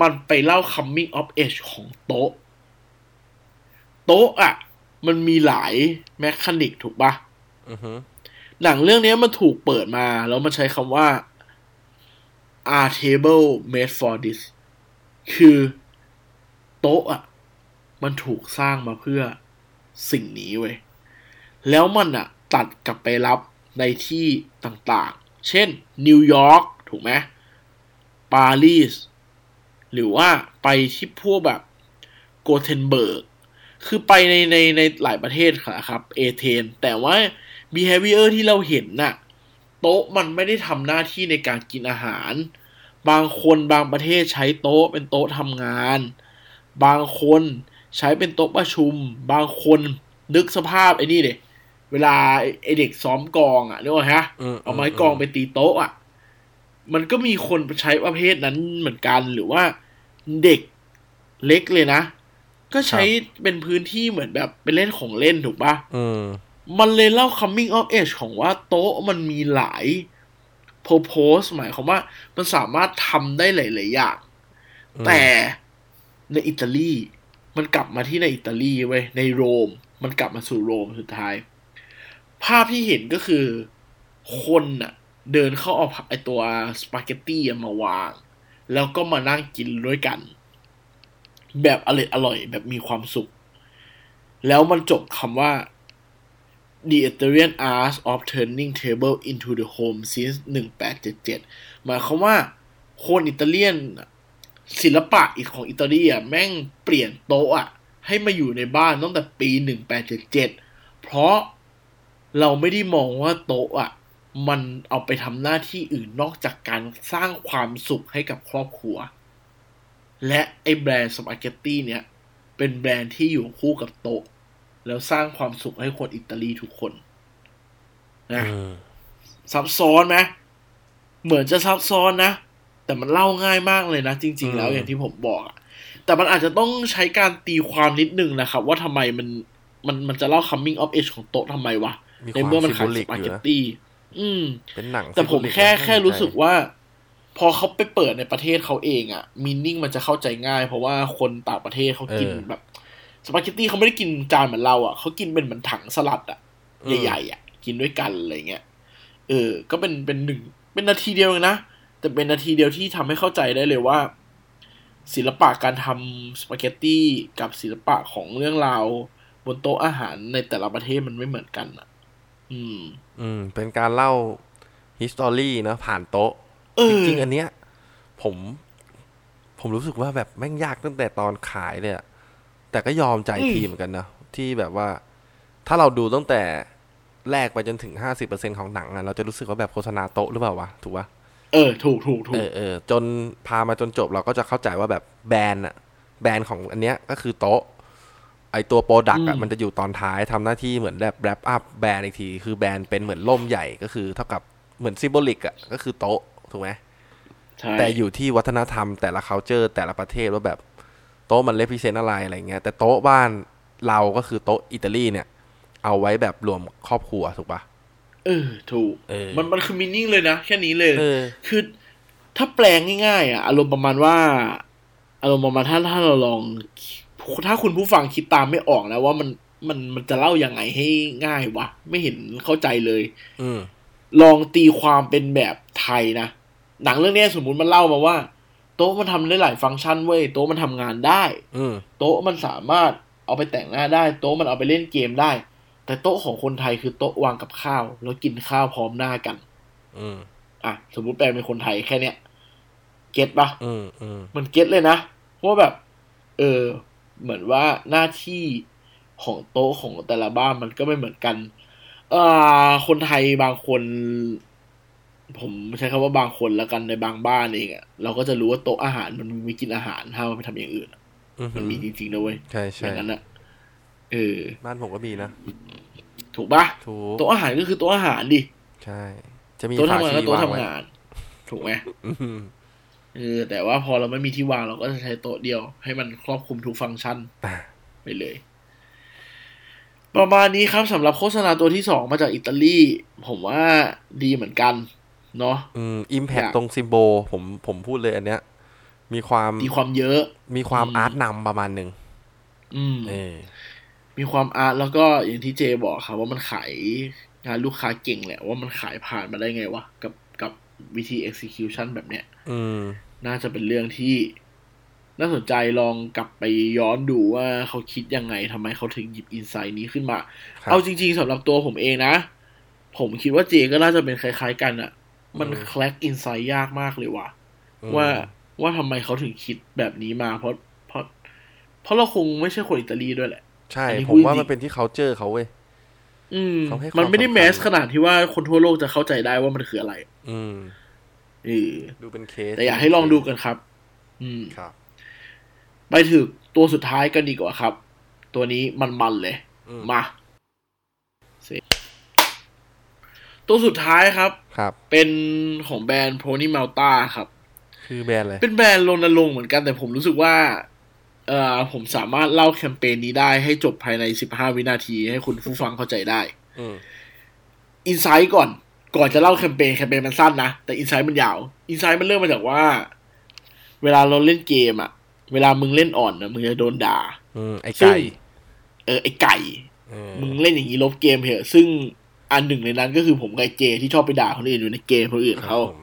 มันไปเล่า coming of age ของโต๊ะ โต๊ะอะ มันมีหลายแมคานิกถูกปะอือฮึหนังเรื่องนี้มันถูกเปิดมา แล้วมันใช้คำว่า are table made for this คือโต๊ะอะ มันถูกสร้างมาเพื่อสิ่งนี้เว้ย แล้วมันอะ ตัดกลับไปรับในที่ต่างๆ เช่น นิวยอร์กถูกไหม ปารีส หรือว่าไปที่พวกแบบ Gothenburg คือไปในในในหลายประเทศครับ เอเธน แต่ว่า behavior ที่เราเห็นน่ะ โต๊ะมันไม่ได้ทำหน้าที่ในการกินอาหาร บางคนบางประเทศใช้โต๊ะเป็นโต๊ะทำงาน บางคนใช้เป็นโต๊ะประชุม บางคนนึกสภาพไอ้นี่เด็เวลาไอเด็กซ้อมกองอะนึกว่าฮะมเอาไม้กองไปตีโต๊ะอะ มันก็มีคนใช้ประเภทนั้นเหมือนกันหรือว่าเด็กเล็กเลยนะ ก็ใช้เป็นพื้นที่เหมือนแบบเป็นเล่นของเล่นถูกปะอืมมันเลยเล่า coming of age ของว่าโต๊ะมันมีหลาย purpose หมายความว่ามันสามารถทำได้หลาย ๆ อย่างอืมแต่ในอิตาลี มันกลับมาที่ในอิตาลีเว้ยในโรม มันกลับมาสู่โรมสุดท้าย ภาพที่เห็นก็คือคนน่ะ เดินเข้าเอาไอตัวสปาเกตตี้มาวาง แล้วก็มานั่งกินด้วยกัน แบบอร่อยอร่อยแบบมีความสุข แล้วมันจบคำว่า The Italian art of turning table into the home since 1877 หมายความว่าคนอิตาเลียนศิลปะอีกของอิตาลีอะแม่งเปลี่ยนโต๊ะอะให้มาอยู่ในบ้านตั้งแต่ปี 1877 เพราะเราไม่ได้มองว่าโต๊ะอะ มันเอาไปทำหน้าที่อื่นนอกจากการสร้างความสุขให้กับครอบครัว และไอ้แบรนด์สปาเกตตี้เนี่ย เป็นแบรนด์ที่อยู่คู่กับโต๊ะ แล้วสร้างความสุขให้คนอิตาลีทุกคนนะอืมซับซ้อนไหมเหมือนจะซับซ้อนนะ แต่มันเล่าง่ายมากเลยนะ จริง ๆ แล้วอย่างที่ผมบอกอะแต่มันอาจจะต้องใช้การตีความนิดนึงนะครับ ว่าทำไมมันมันมันจะเล่า coming of age ของโต๊ะทำไมวะมีในความเมื่อมันซิมขายโบสลิกปาอเกยู่ตนะตี้ อืม เป็นหนัง แต่ผม symbolic แค่นะแค่น่าสนใจรู้สึกว่า พอเขาไปเปิดในประเทศเขาเองอะมินนิ่งมันจะเข้าใจง่าย เพราะว่าคนต่างประเทศเขากินแบบสปาเกตตี้เขาไม่ได้กินจานเหมือนเราอะเขากินเป็นเหมือนถังสลัดอะอืมใหญ่ๆอะกินด้วยกันอะไรเงี้ยเออ ก็เป็นเป็นหนึ่งเป็นนาทีเดียวเองนะแต่เป็นนาทีเดียวที่ทำให้เข้าใจได้เลยว่า ศิลปะการทำสปาเกตตี้กับศิลปะของเรื่องราวบนโต๊ะอาหารในแต่ละประเทศมันไม่เหมือนกันอะ อืม อืม เป็นการเล่า history เนอะผ่านโต๊ะเออจริงๆ อันเนี้ย ผม ผมรู้สึกว่าแบบแม่งยากตั้งแต่ตอนขายเลยอะแต่ก็ยอมใจอืมทีเหมือนกันนะ ที่แบบว่า ถ้าเราดูตั้งแต่แรกไปจนถึงห้าสิบเปอร์เซ็นของหนังอะเราจะรู้สึกว่าแบบโฆษณาโต๊ะหรือเปล่าวะ ถูกปะเออ ถูกถูกถูเอกอเออจนพามาจนจบเราก็จะเข้าใจว่าแบบแบรนด์อะแบรนด์ของอันเนี้ยก็คือโต๊ะ ไอตัว product อะอืมมันจะอยู่ตอนท้ายทำหน้าที่เหมือนแบบ wrap up แบรนด์อีกที คือแบรนด์เป็นเหมือนร่มใหญ่ก็คือเท่ากับเหมือน symbolic อะก็คือโต๊ะถูกไหมใช่แต่อยู่ที่วัฒนธรรมแต่ละ c u เจอร์แต่ละประเทศว่าแบบโต๊ะมัน represent อะไรอะไรเงี้ยแต่โต๊ะบ้านเราก็คือโต๊ะอิตาลีเนี่ย เอาไว้แบบรวมครอบครัวถูกปะเออถูกเออมันมันคือ meaning เลยนะแค่นี้เลยเออคือถ้าแปลง่ายๆอะอารมณ์ประมาณว่า อารมณ์ประมาณถ้าถ้าเราลอง ถ้าคุณผู้ฟังคิดตามไม่ออกนะว่ามันมันมันจะเล่ายังไงให้ง่ายวะ ไม่เห็นเข้าใจเลย อืมลองตีความเป็นแบบไทยนะหนังเรื่องเนี้ยสมมุติมันเล่ามาว่า โต๊ะมันทำได้หลายฟังก์ชันเว้ยโต๊ะมันทำงานได้ อืมโต๊ะมันสามารถเอาไปแต่งหน้าได้ โต๊ะมันเอาไปเล่นเกมได้ แต่โต๊ะของคนไทยคือโต๊ะวางกับข้าว แล้วกินข้าวพร้อมหน้ากัน อืมอะสมมุติแปลเป็นคนไทยแค่เนี้ยเก็ตปะอืมอืมมันเก็ตเลยนะว่าแบบ เออ เหมือนว่าหน้าที่ของโต๊ะของแต่ละบ้านมันก็ไม่เหมือนกันอ่าคนไทยบางคน ผมใช้คำว่าบางคนแล้วกันในบางบ้านเองอะเราก็จะรู้ว่าโต๊ะอาหารมันมีกินอาหารห้ามเอาไปทำอย่างอื่นอะอืมมันมีจริงๆนะเว้ยใช่อใช่ย่างนั้นอะเออ บ้านผมก็มีนะ ถูกปะถูกโต๊ะอาหารก็คือโต๊ะอาหารดิ ใช่ จะมีโต๊ะฝาทำงานชีก็โต๊ะวางไว้ทำงาน ถูกไหมอืม เออแต่ว่าพอเราไม่มีที่วางเราก็จะใช้โต๊ะเดียว ให้มันครอบคลุมทุกฟังก์ชันอะไปเลย ประมาณนี้ครับสำหรับโฆษณาตัวที่สองมาจากอิตาลี ผมว่าดีเหมือนกัน เนาะอืมอิมแพอยากตรงซิมโบ ผมผมพูดเลยอันเนี้ย มีความมีความเยอะ มีความอืมอาร์ตนำประมาณหนึ่งอืมเออมีความอาร์ตแล้วก็อย่างที่เจบอกครับว่ามันขายงานลูกค้าเก่งแหละว่ามันขายผ่านมาได้ไงวะกับกับ วิธี execution แบบเนี้ยอืมน่าจะเป็นเรื่องที่ น่าสนใจลองกลับไปย้อนดูว่าเขาคิดยังไงทำไมเขาถึงหยิบอินไซต์นี้ขึ้นมาครับเอาจริง ๆสำหรับตัวผมเองนะ ผมคิดว่าเจก็น่าจะเป็นคล้าย ๆ กันอะมันอืมแคลกอินไซต์ยากมากเลยว่ะอืมว่าว่าทำไมเขาถึงคิดแบบนี้มา เพราะเพราะ เพราะเราคงไม่ใช่คนอิตาลีด้วยแหละ ใช่อันนี้ผมว่าพูดจริงมันเป็นที่ culture เขาเว้ยอืมเขาให้ความมันไม่ได้สำคัญแมสขนาดที่ว่าคนทั่วโลกจะเข้าใจได้ว่ามันคืออะไร อืมเออดูเป็นเคส แต่อยากให้ลองดูกันครับ อืมครับ ไปถึงตัวสุดท้ายกันดีกว่าครับ ตัวนี้มันๆเลยอืมมาเสร็จตัวสุดท้ายครับ ครับ เป็นของแบรนด์ Pony Malta ครับ คือแบรนด์อะไร เป็นแบรนด์รณรงค์เหมือนกันแต่ผมรู้สึกว่า เอ่อ ผมสามารถเล่าแคมเปญนี้ได้ให้จบภายใน15วินาทีให้คุณผู้ฟังเข้าใจได้อืมอินไซต์ก่อน ก่อนจะเล่าแคมเปญแคมเปญมันสั้นนะ แต่อินไซต์มันยาวอินไซต์มันเริ่มมาจากว่า เวลาเราเล่นเกมอะเวลามึงเล่นอ่อนนะมึงจะโดนด่าอืมไอ้ซึ่งไก่เออไอไก่เออมึงเล่นอย่างนี้ลบเกมเถอะ ซึ่งอันหนึ่งในนั้นก็คือผมกับไอเจที่ชอบไปด่าคนอื่นอยู่ในเกมคนอื่นเขาผม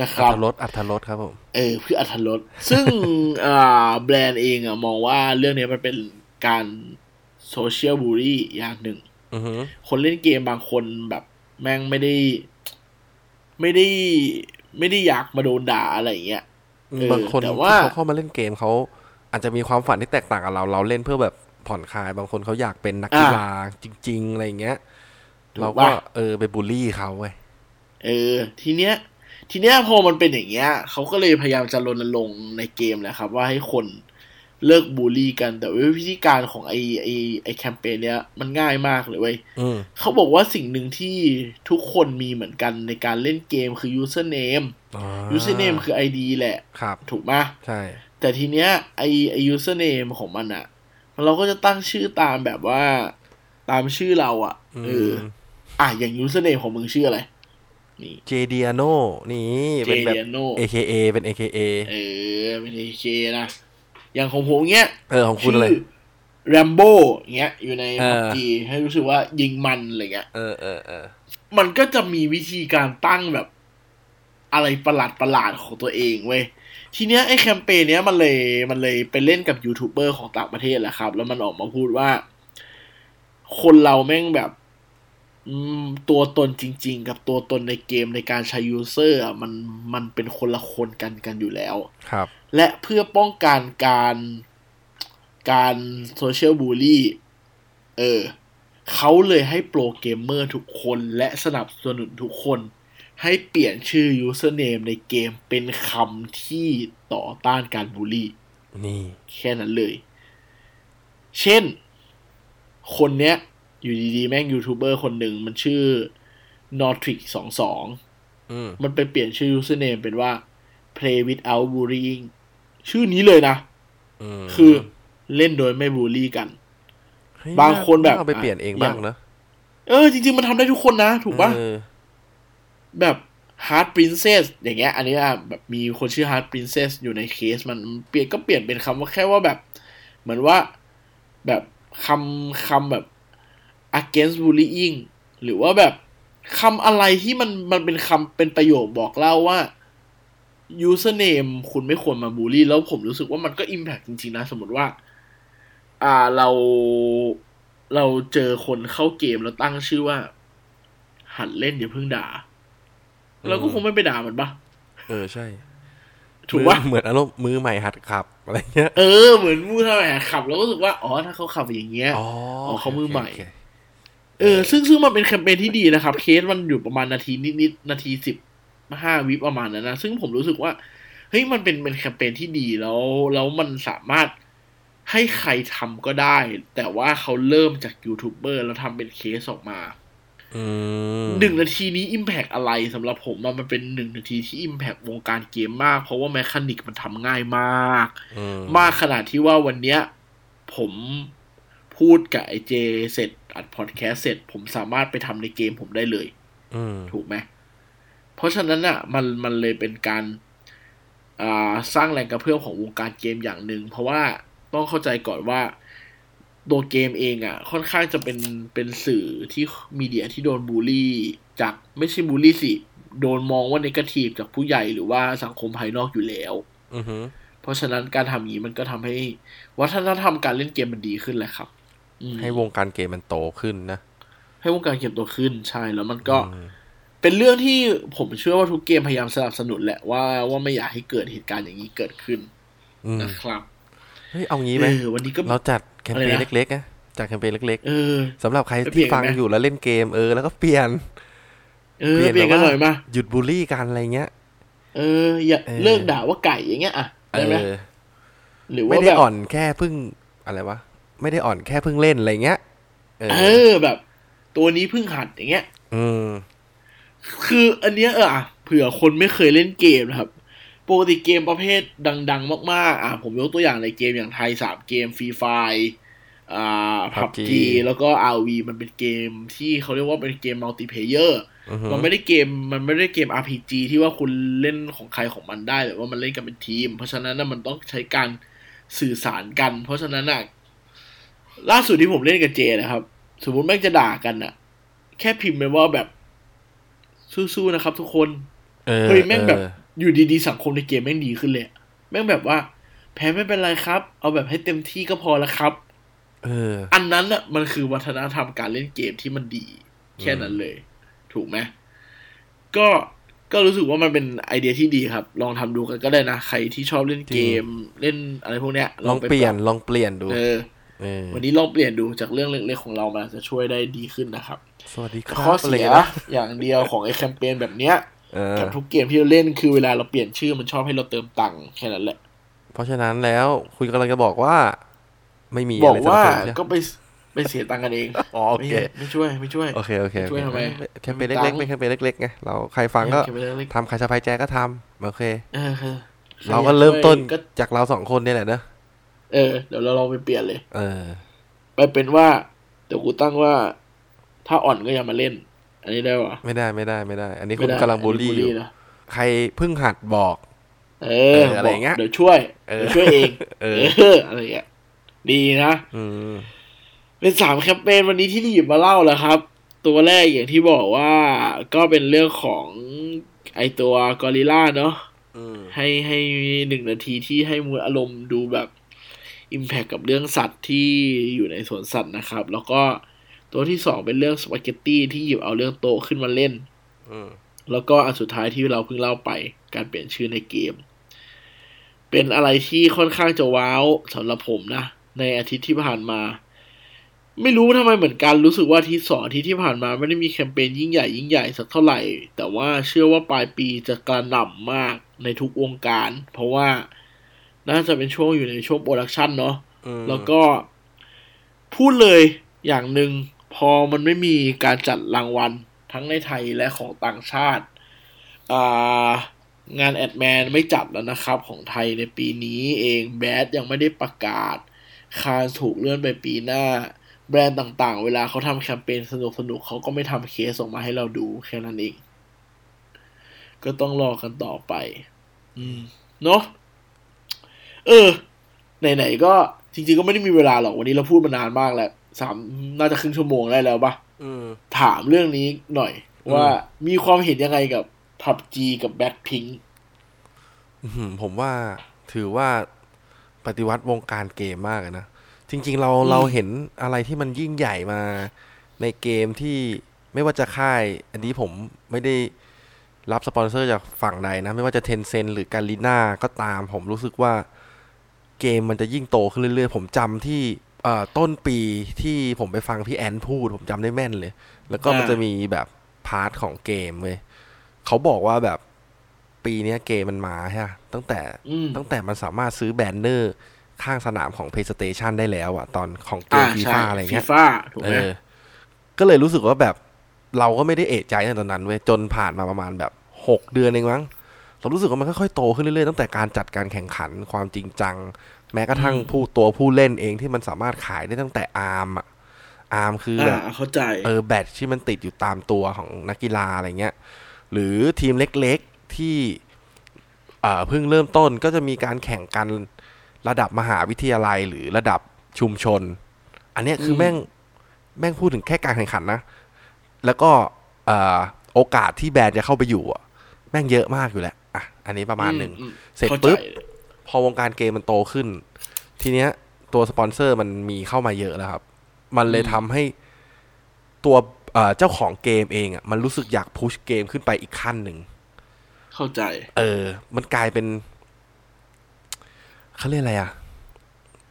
นะคอัรับธรสอัธรสครับผมเออเพื่ออัธรสซึ่งอ่าแบรนด์เองอะมองว่าเรื่องนี้มันเป็นการโซเชียลบูรี่อย่างหนึ่งอือหือคนเล่นเกมบางคนแบบ แม่งไม่ได้ ไม่ได้ ไม่ได้อยากมาโดนด่าอะไรอย่างเงี้ยเออบางคนแต่ที่ว่าเขาเข้ามาเล่นเกมเขาอาจจะมีความฝันที่แตกต่างกับเรา เราเล่นเพื่อแบบผ่อนคลาย บางคนเขาอยากเป็นนักกีฬาจริง ๆ อะไรอย่างเงี้ยถูกเราก็ปะเออไปบูลลี่เขาเว้ยเออ ทีเนี้ย ทีเนี้ยพอมันเป็นอย่างเงี้ยเขาก็เลยพยายามจะรณรงค์ในเกมแหละครับ ว่าให้คน เลิกบูลลี่กัน แต่ว่าวิธีการของไอไอไอแคมเปญเนี้ยมันง่ายมากเลยเว้ยอืมเขาบอกว่าสิ่งหนึ่งที่ทุกคนมีเหมือนกันในการเล่นเกมคือ username อ่า username คือ ID แหละ ครับ ถูกไหมใช่ แต่ทีเนี้ยไอไอ username ของมันอะเราก็จะตั้งชื่อตามแบบว่าตามชื่อเราอะอืเออมอะอย่าง username ของมึงชื่ออะไรนี่เจเดียโนนี่เป็นแบบ Jadiano AKA เป็น AKA เออเป็น AK นะ อย่างของผมเนี้ยเออของคุณอะไรแรมโบเงี้ย อยู่ในเออพับจีให้รู้สึกว่ายิงมันอะไรเงี้ยเออเออเออมันก็จะมีวิธีการตั้งแบบ อะไรประหลาดประหลาดๆของตัวเองเว้ยทีเนี้ยไอ้แคมเปญเนี้ยมันเลยมันเลยไปเล่นกับยูทูบเบอร์ของต่างประเทศแหละครับ แล้วมันออกมาพูดว่า คนเราแม่งแบบอืม ตัวตนจริง ๆ กับตัวตนในเกมในการใช้ user อะมันมันเป็นคนละคนกันกันอยู่แล้ว ครับ และเพื่อป้องกันการการ social bully เออเขาเลยให้โปรเกมเมอร์ทุกคนและสนับสนุนทุกคน ให้เปลี่ยนชื่อ username ในเกมเป็นคำที่ต่อต้านการบูลลี่ นี่ แค่นั้นเลย เช่น คนเนี้ย อยู่ดีๆ แม่งยูทูบเบอร์คนหนึ่งมันชื่อ n o t r i c สองสองอืมมันไปเปลี่ยนชื่อ username เป็นว่า play without bullying ชื่อนี้เลยนะอืมคือเล่นโดยไม่บูลลี่กันเฮ้ยบางคนแบบเอาไปเปลี่ยนเองบ้างนะ เออ จริง ๆ มันทำได้ทุกคนนะ ถูกปะเออแบบ Heart Princess อย่างเงี้ย อันนี้อะแบบมีคนชื่อ Heart Princess อยู่ในเคสมันเปลี่ยนก็เปลี่ยนเป็นคำว่าแค่ว่าแบบ เหมือนว่าแบบคำคำแบบ against bullying หรือว่าแบบคำอะไรที่มันมันเป็นคำเป็นประโยคบอกเล่าว่า username คุณไม่ควรมาบูลลี่ แล้วผมรู้สึกว่ามันก็ impact จริง ๆ นะ สมมติว่า อ่าเราเราเจอคนเข้าเกมแล้วตั้งชื่อว่า หัดเล่นอย่าเพิ่งด่าเราก็คงไม่ไปด่ามันปะเออใช่ ถูกปะเหมือนเหมือนอารมณ์มือใหม่หัดขับอะไรเงี้ย เออเหมือนมูทำไมอะขับ แล้วก็รู้สึกว่า อ๋อถ้าเขาขับอย่างเงี้ย อ๋ออ๋อเขามือใหม่โเคเออซึ่งซึ่งมันเป็นแคมเปญที่ดีนะครับ เคสมันอยู่ประมาณนาทีนิดๆนาทีสิบห้าวิประมาณนั้นนะ ซึ่งผมรู้สึกว่าเฮ้ยมันเป็นเป็นแคมเปญที่ดีแล้วแล้วมันสามารถให้ใครทำก็ได้ แต่ว่าเขาเริ่มจากยูทูบเบอร์แล้วทำเป็นเคสออกมาอืมหนึ่งนาทีนี้ impact อะไรสำหรับผมอะมันเป็นหนึ่งนาทีที่ impact วงการเกมมาก เพราะว่า mechanic มันทำง่ายมากอืมมากขนาดที่ว่าวันเนี้ย ผมพูดกับไอเจเสร็จ อัดพอดแคสต์เสร็จ ผมสามารถไปทำในเกมผมได้เลยอืมถูกไหมเพราะฉะนั้นอะ มันมันเลยเป็นการอ่าสร้างแรงกระเพื่อมของวงการเกมอย่างหนึ่งเพราะว่าต้องเข้าใจก่อนว่าตัวเกมเองอะ ค่อนข้างจะเป็นเป็นสื่อที่มีเดียที่โดนบูลลี่จากไม่ใช่บูลลี่สิ โดนมองว่าในกาทีฟจากผู้ใหญ่หรือว่าสังคมภายนอกอยู่แล้วอือหือเพราะฉะนั้นการทำอย่างนี้มันก็ทำให้ วัฒนธรรมการเล่นเกมมันดีขึ้นแหละครับอืม ให้วงการเกมมันโตขึ้นนะ ให้วงการเกมโตขึ้นใช่แล้วมันก็อืมเป็นเรื่องที่ผมเชื่อว่าทุกเกมพยายามสนับสนุนแหละว่าว่าไม่อยากให้เกิดเหตุการณ์อย่างนี้เกิดขึ้นอืมนะครับเฮ้ยเอางี้ไหมเออวันนี้ก็เราจัดแคมเปญอะไรนะเล็กๆนะจัดแคมเปญเล็กเออๆสำหรับใครไปเปลี่ที่ยนฟังไหมอยู่แล้วเล่นเกมเออแล้วก็เปลี่ยนเออเปลี่ยนเปลี่ยนกันแบบว่าหน่อยมาหยุดบูลลี่กันอะไรเงี้ยเอออย่าเออเลิกด่าว่าไก่อย่างเงี้ยอะเอได้ไหมอหรือไม่ว่าได้แบบอ่อนแค่เพิ่งอะไรวะ ไม่ได้อ่อนแค่เพิ่งเล่นอะไรเงี้ยเออเออแบบ ตัวนี้เพิ่งหัดอย่างเงี้ย อืม คืออันเนี้ยเอออะเผื่อคนไม่เคยเล่นเกมนะครับปกติเกมประเภทดัง ๆ มาก ๆ อะผมยกตัวอย่างในเกมอย่าง top สามเกม Free Fire อ่าพับ PUBG จีแล้วก็ RoV มันเป็นเกมที่เขาเรียกว่าเป็นเกม multiplayerอือหือมันไม่ได้เกมมันไม่ได้เกม RPG ที่ว่าคุณเล่นของใครของมันได้แต่ว่ามันเล่นกันเป็นทีม เพราะฉะนั้นน่ะมันต้องใช้การสื่อสารกัน เพราะฉะนั้นน่ะ ล่าสุดที่ผมเล่นกับเจนะครับ สมมุติแม่งจะด่ากันน่ะแค่พิมพ์ไปว่าแบบสู้ๆนะครับ ทุกคนเออเฮ้ยแม่งแบบเอออยู่ดีๆสังคมในเกมแม่งดีขึ้นเลยอะแม่งแบบว่า แพ้ไม่เป็นไรครับ เอาแบบให้เต็มที่ก็พอแล้วครับ เออ อันนั้นน่ะมันคือวัฒนธรรมการเล่นเกมที่มันดี แค่นั้นเลย ถูกไหมก็ก็รู้สึกว่ามันเป็นไอเดียที่ดีครับ ลองทำดูกันก็ได้นะ ใครที่ชอบเล่นเกม เล่นอะไรพวกเนี้ยลองไเปลี่ยนรับลองเปลี่ยนดู เออเออ วันนี้ลองเปลี่ยนดูจากเรื่องเล็กๆของเรามันอาจจะช่วยได้ดีขึ้นนะครับ สวัสดีคแต่รับข้ออะไรเสียนะอย่างเดียวของไอแคมเปญแบบเนี้ยเออกับทุกเกมที่เราเล่นคือเวลาเราเปลี่ยนชื่อมันชอบให้เราเติมตังค์แค่นั้นแหละ เพราะฉะนั้นแล้วคุณกำลังจะบอกว่า ไม่มีบอกะไรสนัว่าสนุนใช่ไหมก็ไปไปเสียตังค์กันเองอ๋อโอเคไม่ไม่ช่วยไม่ช่วยโอเคโอเคโอช่วยเคทำไมแคมเปญเล็กๆไม่แคมเปญเล็กๆไงเราใครฟังก็แคมเปญเล็กทำใครสบายใจก็ทำโอเคๆเออคือเราก็เริ่มต้นก็จากเราสองคนเนี่ยแหละเนอะ เออ เดี๋ยวเราลองไปเปลี่ยนเลย เออ ไปเป็นว่า เดี๋ยวกูตั้งว่า ถ้าอ่อนก็อย่ามาเล่น อันนี้ได้ปะไม่ได้ไม่ได้ไม่ได้ อันนี้ไม่คุณได้กำลังบูลลี่อยู่นะใครเพิ่งหัดบอก เอเออออะไรอย่างเงี้ยบกเดี๋ยวช่วยเออเดี๋ยวช่วยเอง เอเออออะไรอย่างเงี้ยดีนะอืมเป็นสามแคมเปญวันนี้ที่หยิบมาเล่าแหล้วครับ ตัวแรกอย่างที่บอกว่าก็เป็นเรื่องของไอตัวกอริล่าเนาะอืมให้ให้หนึ่งนาทีที่ให้มูดอารมณ์ดูแบบ อิมแพคกับเรื่องสัตว์ที่อยู่ในสวนสัตว์นะครับ แล้วก็ตัวที่สองเป็นเรื่องสปาเกตตี้ที่หยิบเอาเรื่องโต๊ะขึ้นมาเล่นอืมแล้วก็อันสุดท้ายที่เราเพิ่งเล่าไป การเปลี่ยนชื่อในเกม เป็นอะไรที่ค่อนข้างจะ wow สำหรับผมนะ ในอาทิตย์ที่ผ่านมา ไม่รู้ทำไมเหมือนกันรู้สึกว่าอาทิตย์สองอาทิตย์ที่ผ่านมาไม่ได้มีแคมเปญยิ่งใหญ่ยิ่งใหญ่สักเท่าไหร่ แต่ว่าเชื่อว่าปลายปีจะกระหน่ำมากในทุกวงการ เพราะว่า น่าจะเป็นช่วงอยู่ในช่วง production เนาะอืมแล้วก็พูดเลยอย่างหนึ่งพอมันไม่มีการจัดรางวัลทั้งในไทยและของต่างชาติอ่างานแอดแมนไม่จัดแล้วนะครับ ของไทยในปีนี้เองแบดยังไม่ได้ประกาศ คานถูกเลื่อนไปปีหน้า แบรนด์ต่างๆ เวลาเขาทำแคมเปญสนุกๆเขาก็ไม่ทำเคสออกมาให้เราดูแค่นั้นเอง ก็ต้องรอกันต่อไป อืม เนาะ เออ ไหนๆก็จริงๆก็ไม่ได้มีเวลาหรอกวันนี้เราพูดมานานมากแล้วสามน่าจะครึ่งชั่วโมงได้แล้วปะอืมถามเรื่องนี้หน่อยอืมว่ามีความเห็นยังไงกับพับจีกับแบ็คพิงอื้อหือผมว่าถือว่าปฏิวัติวงการเกมมากเลยนะ จริง ๆ เราอืมเราเห็นอะไรที่มันยิ่งใหญ่มาในเกมที่ไม่ว่าจะค่าย อันนี้ผมไม่ได้รับสปอนเซอร์จากฝั่งใดนะ ไม่ว่าจะ Tencent หรือ Garena ก็ตามผมรู้สึกว่า เกมมันจะยิ่งโตขึ้นเรื่อยๆ ผมจำที่เอ่อต้นปีที่ผมไปฟังพี่แอนพูด ผมจำได้แม่นเลย แล้วก็มันอ่าจะมีแบบ part ของเกมเว้ยเขาบอกว่าแบบปีเนี้ยเกมมันมาใช่ปะตั้งแต่อืมตั้งแต่มันสามารถซื้อ banner ข้างสนามของ PlayStation ได้แล้วอะตอนของเกมฟีฟ่าอะไรเงี้ยฟีฟ่าถูกเอไหมอก็เลยรู้สึกว่าแบบเราก็ไม่ได้เอะใจในตอนนั้นเว้ยจนผ่านมาประมาณแบบหกเดือนเองมั้ง เรารู้สึกว่ามันค่อยๆโตขึ้นเรื่อยๆตั้งแต่การจัดการแข่งขันความจริงจัง แม้กระทั่งผู้ตัวผู้เล่นเองที่มันสามารถขายได้ตั้งแต่อาร์มอะอาร์มคือแบบอ่าเข้าใจเออแบตที่มันติดอยู่ตามตัวของนักกีฬาอะไรเงี้ย หรือทีมเล็กๆที่เอ่อเพิ่งเริ่มต้นก็จะมีการแข่งกันระดับมหาวิทยาลัยหรือระดับชุมชน อันเนี้ยคืออมแม่งแม่งพูดถึงแค่การแข่งขันนะ แล้วก็เอ่อโอกาสที่แบรนด์จะเข้าไปอยู่อะแม่งเยอะมากอยู่แหละ อะอันนี้ประมาณหนึ่งอืมเสร็จข้าใจปุ๊บพอวงการเกมมันโตขึ้น ทีเนี้ย ตัวสปอนเซอร์มันมีเข้ามาเยอะแล้วครับ มันเลยทำให้ตัวเอ่อเจ้าของเกมเองอะมันรู้สึกอยากพุชเกมขึ้นไปอีกขั้นหนึ่ง เข้าใจ เออ มันกลายเป็นเขาเรียกอะไรอะ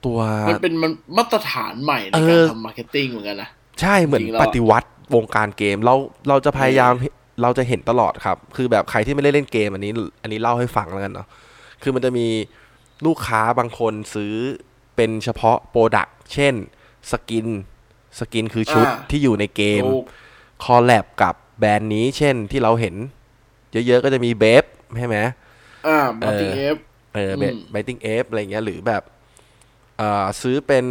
ตัวมันเป็นมันมาตรฐานใหม่ในเอการอทำ marketing เหมือนกันนะ ใช่เหมือนจริงๆแล้วปฏิวัติวงการเกม เราเราจะพยายาม เราจะเห็นตลอดครับ คือแบบใครที่ไม่ได้เล่นเกมอันนี้ อันนี้เล่าให้ฟังแล้วกันเนาะ คือมันจะมีลูกค้าบางคนซื้อเป็นเฉพาะ product เช่น skin skin คือชุดอ่าที่อยู่ในเกมถูก collab กับแบรนด์นี้ เช่นที่เราเห็น เยอะๆก็จะมี BAPE ใช่ไหมอ่ามาติเอฟเอออืม Bathing Ape อะไรเงี้ย หรือแบบเอ่อซื้อเป็น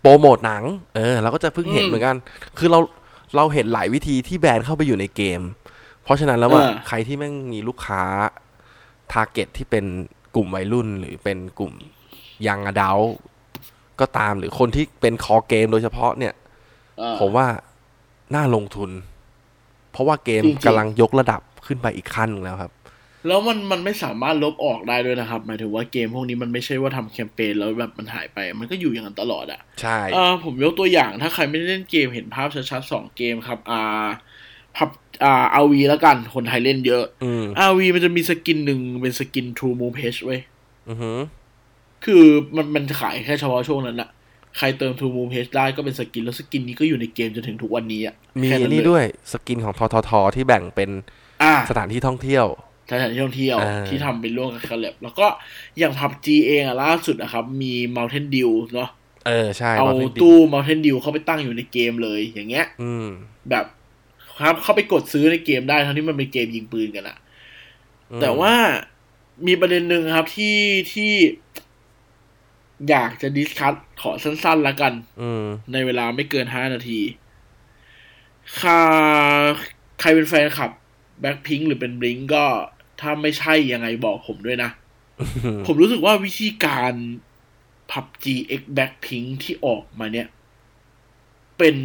โปรโมทหนัง เออเราก็จะเพิ่งเห็นเหมือนกัน คือเรา เราเห็นหลายวิธีที่แบรนด์เข้าไปอยู่ในเกม เพราะฉะนั้นแล้วว่าเออใครที่แม่งมีลูกค้า target ที่เป็นกลุ่มวัยรุ่น หรือเป็นกลุ่ม young adult ก็ตามหรือคนที่เป็นคอเกมโดยเฉพาะเนี่ยอ่าผมว่าน่าลงทุน เพราะว่าเกมจริงๆกำลังยกระดับขึ้นไปอีกขั้นหนึงแล้วครับ แล้วมันมันไม่สามารถลบออกได้ด้วยนะครับ หมายถึงว่าเกมพวกนี้มันไม่ใช่ว่าทำแคมเปญแล้วแบบมันหายไป มันก็อยู่อย่างนั้นตลอดอะใช่อ่าผมยกตัวอย่างถ้าใครไม่ได้เล่นเกมเห็นภาพชัดๆสองเกมครับอ่าพับอ่าอาวีแล้วกันคนไทยเล่นเยอะอืมอาวีมันจะมี skin หนึ่งเป็น skin TrueMove H เว้ยอือหือคือมันมันขายแค่เฉพาะช่วงนั้นอะใครเติม True Moon Page ได้ก็เป็นสกิน แล้วสกินนี้ก็อยู่ในเกมจนถึงทุกวันนี้อะมีแค่นี่เลยด้วย skin ของทททที่แบ่งเป็นอ่าสถานที่ท่องเที่ยว สถานที่ท่องเที่ยวอ่าที่ทำเป็นร่วมกับ collab แล้วก็อย่าง PUBG เองอะล่าสุดนะครับ มี Mountain Dew เนาะเออใช่เอา Mountain Dew ตู้ Mountain Dew เข้าไปตั้งอยู่ในเกมเลยอย่างเงี้ย อืม แบบครับเข้าไปกดซื้อในเกมได้ทั้งที่มันเป็นเกมยิงปืนกันอะอืมแต่ว่ามีประเด็นหนึ่งครับที่ที่อยากจะดิสคัตขอสั้นๆละกันอืมในเวลาไม่เกินห้านาทีค่าใครเป็นแฟนคลับแบ็คพิงหรือเป็นบลิงก็ ถ้าไม่ใช่ยังไงบอกผมด้วยนะ ผมรู้สึกว่าวิธีการ PUBG X Blackpink ที่ออกมาเนี่ย เป็น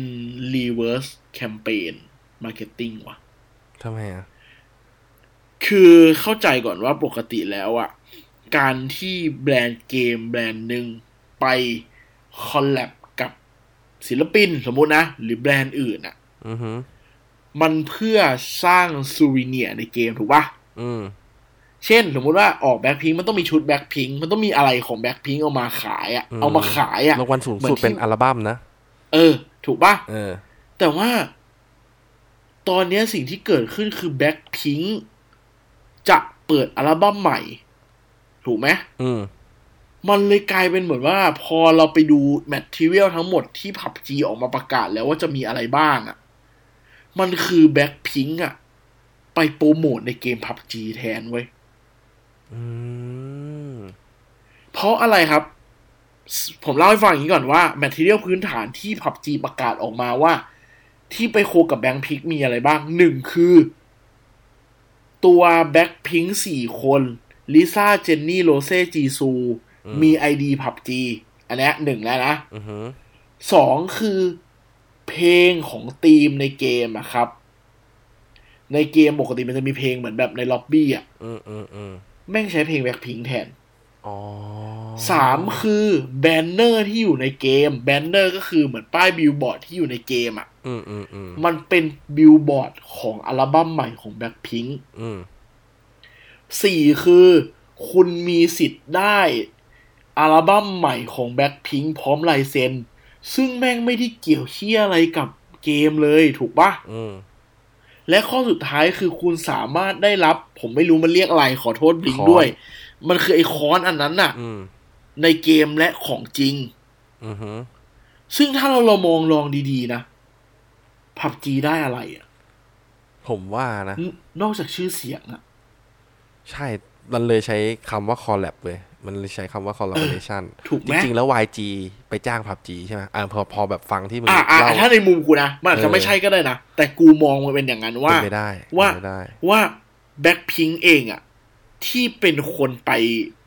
reverse campaign marketing ว่ะทำไมอะ คือเข้าใจก่อนว่าปกติแล้วอะการที่แบรนด์เกมแบรนด์หนึ่งไป collab กับศิลปินสมมุตินะ หรือแบรนด์อื่นอะอือหือมันเพื่อสร้าง souvenir ในเกมถูกปะอืม เช่นสมมุติว่าออกแบ็คพิงมันต้องมีชุดแบ็คพิงมันต้องมีอะไรของแบ็คพิงเอามาขายอะอืมเอามาขายอะรางวัลสูงสุดเหมืสุอนที่เป็นอัลบั้มนะเออ ถูกปะเออ แต่ว่า ตอนเนี้ยสิ่งที่เกิดขึ้นคือแบ็คพิงจะเปิดอัลบั้มใหม่ ถูกไหมอืมมันเลยกลายเป็นเหมือนว่า พอเราไปดูแมททีเรียลทั้งหมดที่ผับจีออกมาประกาศแล้วว่าจะมีอะไรบ้างอะ่ะ มันคือแบ็คพิงอะ ไปโปรโมทในเกมผับจีแทนเว้ยอืมเพราะอะไรครับ ผมเล่าให้ฟังอย่างนี้ก่อนว่า material พื้นฐานที่ PUBG ประกาศออกมาว่า ที่ไป co กับแบงค์พิกมีอะไรบ้างหนึ่งคือ ตัวแบ็คพิงสี่คนลิซ่าเจนนี่โรเซ่จีซูอืมมี ID PUBG อันเนี้ยหนึ่งแล้วนะอือหือสองคือเพลงของทีมในเกมอะครับ ในเกมปกติมันจะมีเพลงเหมือนแบบในล็อบบี้อะอืมอืมอืมแม่งใช้เพลงแบ็คพิงแทนอ๋อสามคือ banner ที่อยู่ในเกม banner ก็คือเหมือนป้ายบิลบอร์ดที่อยู่ในเกมอะ่ะอืมอืมอืมมันเป็นบิลบอร์ดของอัลบั้มใหม่ของแบ็คพิงอืมสี่คือคุณมีสิทธิ์ได้อัลบั้มใหม่ของแบ็คพิงพร้อมลายเซ็น ซึ่งแม่งไม่ได้เกี่ยวเหี้ยอะไรกับเกมเลยถูกปะอืม และข้อสุดท้ายคือคุณสามารถได้รับ ผมไม่รู้มันเรียกอะไรขอโทษบลิงค้อนด้วย มันคือไอคอนอันนั้นน่ะอืมในเกมและของจริงอือฮึซึ่งถ้าเราเรามองลองดีๆนะผับจีได้อะไรอะผมว่านะนนอกจากชื่อเสียงอะใช่ มันเลยใช้คำว่า collab เว้ยมันเลย ใช้คำว่า collaboration ถูกไหจมริง ๆ แล้ว YG ไปจ้าง PUBG ใช่ไหมอ่าพอพอแบบฟังที่มึงอ่าอ่าเล่าถ้าในมุมกูนะ มันอาจจะเออไม่ใช่ก็ได้นะ แต่กูมองมันเป็นอย่างนั้นว่าเป็นไปได้ว่าเป็นไปได้ว่าแบ็คพิงเองอะที่เป็นคนไป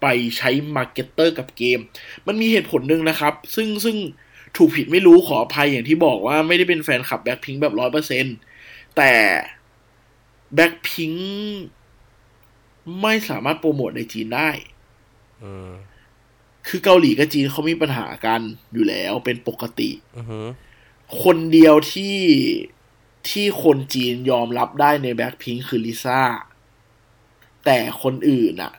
ไปใช้ marketer กับเกม มันมีเหตุผลหนึ่งนะครับ ซึ่งซึ่งถูกผิดไม่รู้ขออภัยอย่างที่บอกว่าไม่ได้เป็นแฟนคลับแบ็คพิงแบบร้อยเปอร์เซ็นแต่แบ็คพิงไม่สามารถโปรโมทในจีนได้อืม คือเกาหลีกับจีนเขามีปัญหากันอยู่แล้วเป็นปกติอือฮึคนเดียวที่ที่คนจีนยอมรับได้ในแบ็คพิงคือลิซ่า แต่คนอื่นอะ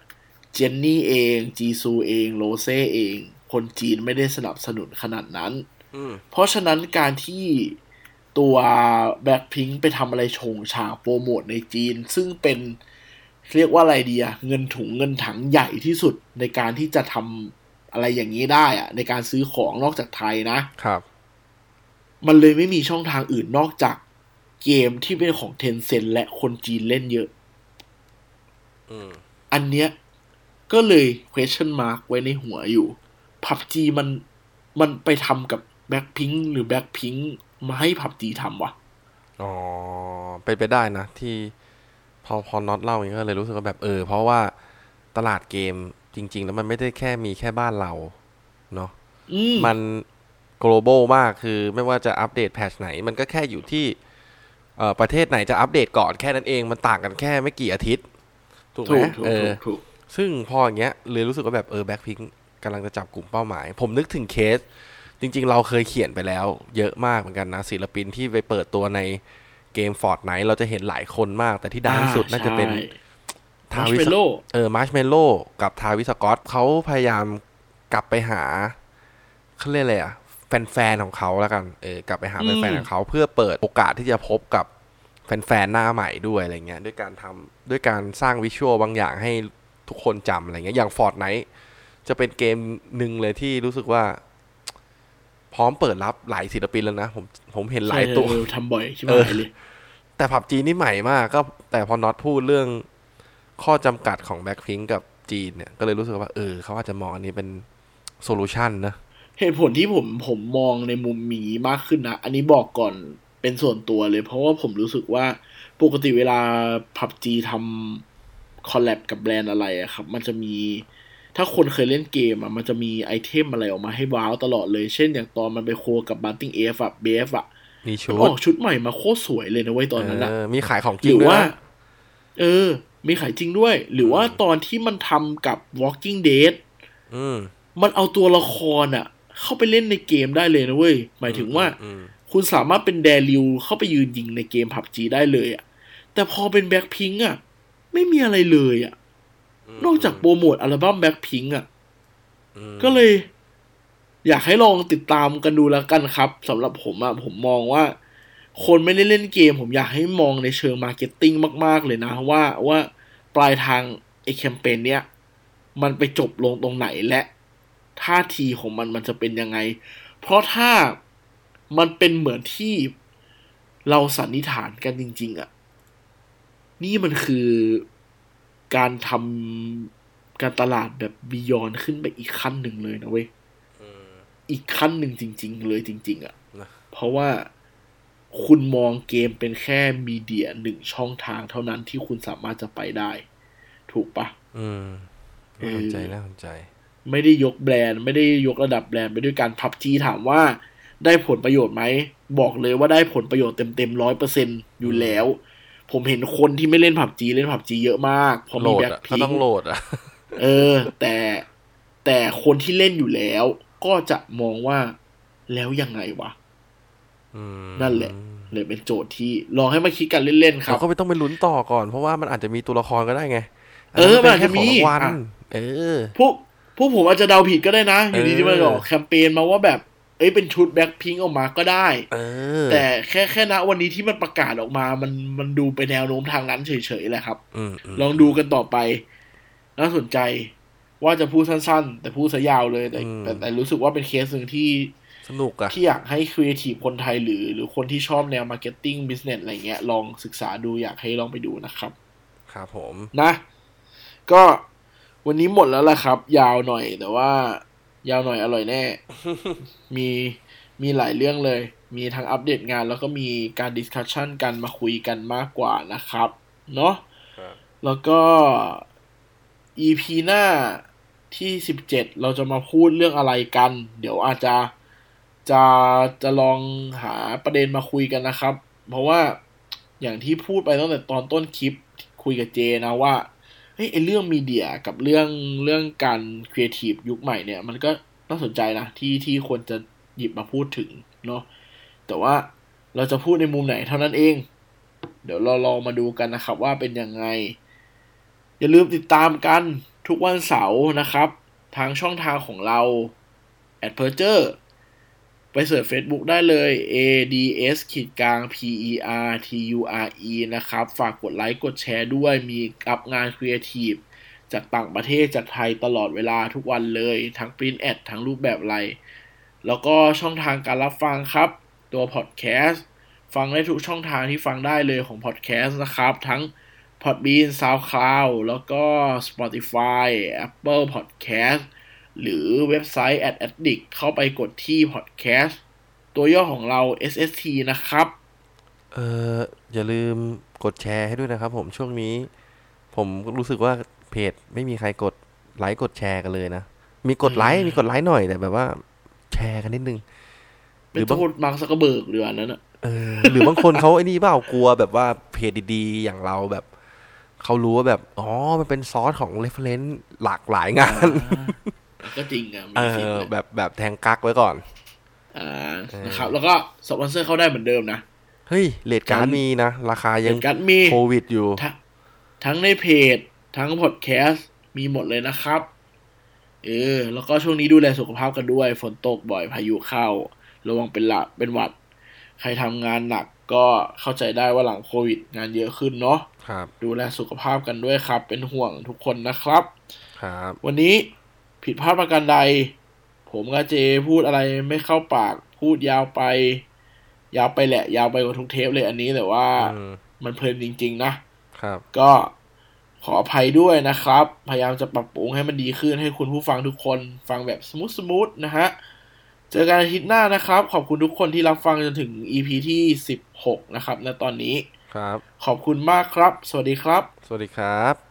เจนนี่เอง จีซูเอง โรเซ่เอง คนจีนไม่ได้สนับสนุนขนาดนั้นอืมเพราะฉะนั้นการที่ตัวแบ็คพิงไปทำอะไรโฉงฉางโปรโมทในจีน ซึ่งเป็น เรียกว่าอะไรดีอะเงินถุงเงินถังใหญ่ที่สุดในการที่จะทำอะไรอย่างนี้ได้อะในการซื้อของนอกจากไทยนะครับ มันเลยไม่มีช่องทางอื่นนอกจากเกมที่เป็นของเทนเซ็นและคนจีนเล่นเยอะอืมอันเนี้ยก็เลย question mark ไว้ในหัวอยู่ ผับจีมันมันไปทำกับแบ็คพิงหรือแบ็คพิงมาให้ผับจีทำวะ อ๋อเป็นไปได้นะ ที่พ อพอน็อตเล่าอย่างนี้ก็เลยรู้สึกว่าแบบเออ เพราะว่าตลาดเกมจริง ๆ แล้วมันไม่ได้แค่มีแค่บ้านเราเนาะอืมมัน global มากคือไม่ว่าจะอัปเดตแพทชไหน มันก็แค่อยู่ที่เอ่อประเทศไหนจะอัปเดตก่อนแค่นั้นเองมันต่างกันแค่ไม่กี่อาทิตย์ ถูกไหถูมกถูกเอถูอกถูกซึ่งพออย่างเงี้ยเลยรู้สึกว่าแบบเออแบ็คพิงกำลังจะจับกลุ่มเป้าหมาย ผมนึกถึงเคส จริง ๆ เราเคยเขียนไปแล้ว เยอะมากเหมือนกันนะศิลปินที่ไปเปิดตัวใน เกม Fortnite เราจะเห็นหลายคนมาก แต่ที่ดังที่สุดน่าจะเป็น Travis Scott เออ Marshmello กับ Travis Scott เขาพยายามกลับไปหาเขาเรียกอะไรอะแฟนๆของเขาแล้วกันเออกลับไปหาอืมแฟนๆของเขาเพื่อเปิดโอกาสที่จะพบกับแฟนๆหน้าใหม่ด้วยอะไรเงี้ยด้วยการทำด้วยการสร้าง visual บางอย่างให้ทุกคนจำอะไรเงี้ยอย่าง Fortniteจะเป็นเกมหนึ่งเลยที่รู้สึกว่า พร้อมเปิดรับหลายศิลปินแล้วนะ ผมผมเห็นหลายตัวเออทำบ่อยใช่ไหมเออเลยแต่ PUBG นี่ใหม่มากก็ แต่พอน็อตพูดเรื่องข้อจำกัดของแบ็คพิงกับจีนเนี่ย ก็เลยรู้สึกว่า เออเขาอาจจะมองอันนี้เป็น solution นะเหตุผลที่ผมผมมองในมุมหมีมากขึ้นนะ อันนี้บอกก่อนเป็นส่วนตัวเลย เพราะว่าผมรู้สึกว่าปกติเวลา PUBG ทำ collab กับแบรนด์อะไรอะครับ มันจะมี ถ้าคนเคยเล่นเกมอะมันจะมีไอเทมอะไรออกมาให้ว้าวตลอดเลย เช่นอย่างตอนมันไป co กับ Bathing Ape อะ BAPE อะมีมันชุอดอกชุดใหม่มาโคตรสวยเลยนะเว้ยตอนนั้นอะเออมีขายของจหริรืงอด้วยว่านะเออ มีขายจริงด้วย หรือว่าตอนที่มันทำกับ Walking Dead อืมมันเอาตัวละครอะเข้าไปเล่นในเกมได้เลยนะเว้ย หมายถึงว่าอืมคุณสามารถเป็น Daryl เข้าไปยืนยิงในเกม PUBG ได้เลยอะแต่พอเป็นแบ็คพิงอะไม่มีอะไรเลยอะ นอกจากโปรโมทอัลบั้มแบ็คพิงอะอืมก็เลย อยากให้ลองติดตามกันดูแล้วกันครับสำหรับผมอะผมมองว่า คนไม่ได้เล่นเกม ผมอยากให้มองในเชิง marketing มาก ๆ เลยนะ ว่าว่าปลายทางไอแคมเปญเนี้ยมันไปจบลงตรงไหนและท่าทีของมันมันจะเป็นยังไง เพราะถ้ามันเป็นเหมือนที่เราสันนิษฐานกันจริง ๆอะนี่มันคือ การทำการตลาดแบบบียอนขึ้นไปอีกขั้นหนึ่งเลยนะเว้ยอืมอีกขั้นหนึ่งจริง ๆ เลยจริง ๆอะนะเพราะว่าคุณมองเกมเป็นแค่มีเดียหนึ่งช่องทางเท่านั้นที่คุณสามารถจะไปได้ ถูกปะอืมน่าสนใจน่าสนใจ ไม่ได้ยกแบรนด์ ไม่ได้ยกระดับแบรนด์ไปด้วยการพับจีถามว่าได้ผลประโยชน์ไหม บอกเลยว่าได้ผลประโยชน์เต็มๆร้อยเปอร์เซ็นอยู่แล้ว ผมเห็นคนที่ไม่เล่นผับจีเล่นผับจีเยอะมากเพราะโหลมีดแบ็คอะพิก็งต้องโหลดอะเออ แต่แต่คนที่เล่นอยู่แล้ว ก็จะมองว่าแล้วยังไงวะอืมนั่นแหละเลยเป็นโจทย์ที่ลองให้มาคิดกันเล่นๆครัเราบก็ไม่ต้องไปลุ้นต่อก่อน เพราะว่ามันอาจจะมีตัวละครก็ได้ไง เออมันอาจจะเป็นแค่ของมีรางวัลอะเออพวกพวกผมอาจจะเดาผิดก็ได้นะ อยู่ดีเออที่มันออกแคมเปญมาว่าแบบ เอ้ยเป็นชุดแบ็คพิงออกมาก็ได้เออแต่แค่แค่ณวันนี้ที่มันประกาศออกมา มันมันดูไปแนวโน้มทางนั้นเฉยๆแหละครับอืมมลองดูกันต่อไป น่าสนใจว่าจะพูดสั้นๆ แต่พูดซะยาวเลยแต่อืมแต่แต่รู้สึกว่าเป็นเคสหนึ่งที่สนุกอะที่อยากให้ครีเอทีฟคนไทยหรือ หรือคนที่ชอบแนว marketing business อะไรเงี้ยลองศึกษาดูอยากให้ลองไปดูนะครับ ครับผมนะ ก็วันนี้หมดแล้วล่ะครับ ยาวหน่อยแต่ว่า ยาวหน่อยอร่อยแน่ มีมีหลายเรื่องเลย มีทั้งอัปเดตงานแล้วก็มีการ discussion กันมาคุยกันมากกว่านะครับ เนาะครับแล้วก็ EP หน้าที่สิบเจ็ดเราจะมาพูดเรื่องอะไรกัน เดี๋ยวอาจจะจะจะลองหาประเด็นมาคุยกันนะครับ เพราะว่าอย่างที่พูดไปตั้งแต่ตอนต้นคลิปคุยกับเจนะว่าเฮ้ยไอเรื่องมีเดียกับเรื่องเรื่องการครีเอทีฟยุคใหม่เนี่ย มันก็น่าสนใจนะที่ที่ควรจะหยิบมาพูดถึงเนาะแต่ว่าเราจะพูดในมุมไหนเท่านั้นเอง เดี๋ยวเราลองมาดูกันนะครับว่าเป็นยังไง อย่าลืมติดตามกันทุกวันเสาร์นะครับ ทางช่องทางของเรา a d p e r t u r e ไป search Facebook ได้เลย ads ขีดกลาง p e r t u r e นะครับ ฝากกดไลค์กดแชร์ด้วยมี up งานครีเอทีฟจากต่างประเทศจากไทยตลอดเวลาทุกวันเลย ทั้ง print ad ทั้งรูปแบบอะไรแล้วก็ช่องทางการรับฟังครับ ตัวพอดแคสต์ฟังได้ทุกช่องทางที่ฟังได้เลยของพอดแคสต์นะครับ ทั้ง Podbean SoundCloud แล้วก็ Spotify Apple Podcast หรือเว็บไซต์ a d addict เข้าไปกดที่ Podcast ตัวย่อของเรา SST นะครับ เอออย่าลืมกดแชร์ให้ด้วยนะครับผมช่วงนี้ ผมรู้สึกว่าเพจไม่มีใครกดไลค์กดแชร์กันเลยนะ มีกดไลค์อืมมีกดไลค์หน่อยแต่แบบว่า แชร์กันนิดนึงหเป็รืนอบางโทษมาร์คซักเกอร์เบิร์กหรืออันนั้นอะเออหรือบางคนเขาไอ้นี่เปล่ากลัวแบบว่าเพจดีๆ อย่างเราแบบเขารู้ว่าแบบ อ๋อ มันเป็นซอสของ reference หลากหลายงาน ก็จริงอะมีเอสิทธิ์อเลยแบบแบบแทงกักไว้ก่อน อ่าเออนะครับ แล้วก็สปอนเซอร์เข้าได้เหมือนเดิมนะ เฮ้ยเลทการ์ดทั้งมีนะ ราคายังกันมีโควิดอยู่ทั้งทั้งในเพจ ทั้งพอดแคสต์มีหมดเลยนะครับ เออ แล้วก็ช่วงนี้ดูแลสุขภาพกันด้วย ฝนตกบ่อยพายุเข้า ระวังเป็นหลักเป็นหวัด ใครทำงานหนักก็เข้าใจได้ว่าหลังโควิด งานเยอะขึ้นเนาะครับ ดูแลสุขภาพกันด้วยครับ เป็นห่วงทุกคนนะครับ ครับ วันนี้ ผิดพลาดประการใด ผมกับเจพูดอะไรไม่เข้าปากพูดยาวไป ยาวไปแหละ ยาวไปกว่าทุกเทปเลยอันนี้แต่ว่าอืมมันเพลินจริง ๆ นะครับ ก็ขออภัยด้วยนะครับ พยายามจะปรับปรุงให้มันดีขึ้นให้คุณผู้ฟังทุกคนฟังแบบ smooth smooth นะฮะ เจอกันอาทิตย์หน้านะครับ ขอบคุณทุกคนที่รับฟังจนถึง EP ที่16 นะครับณตอนนี้ครับ ขอบคุณมากครับ สวัสดีครับ สวัสดีครับ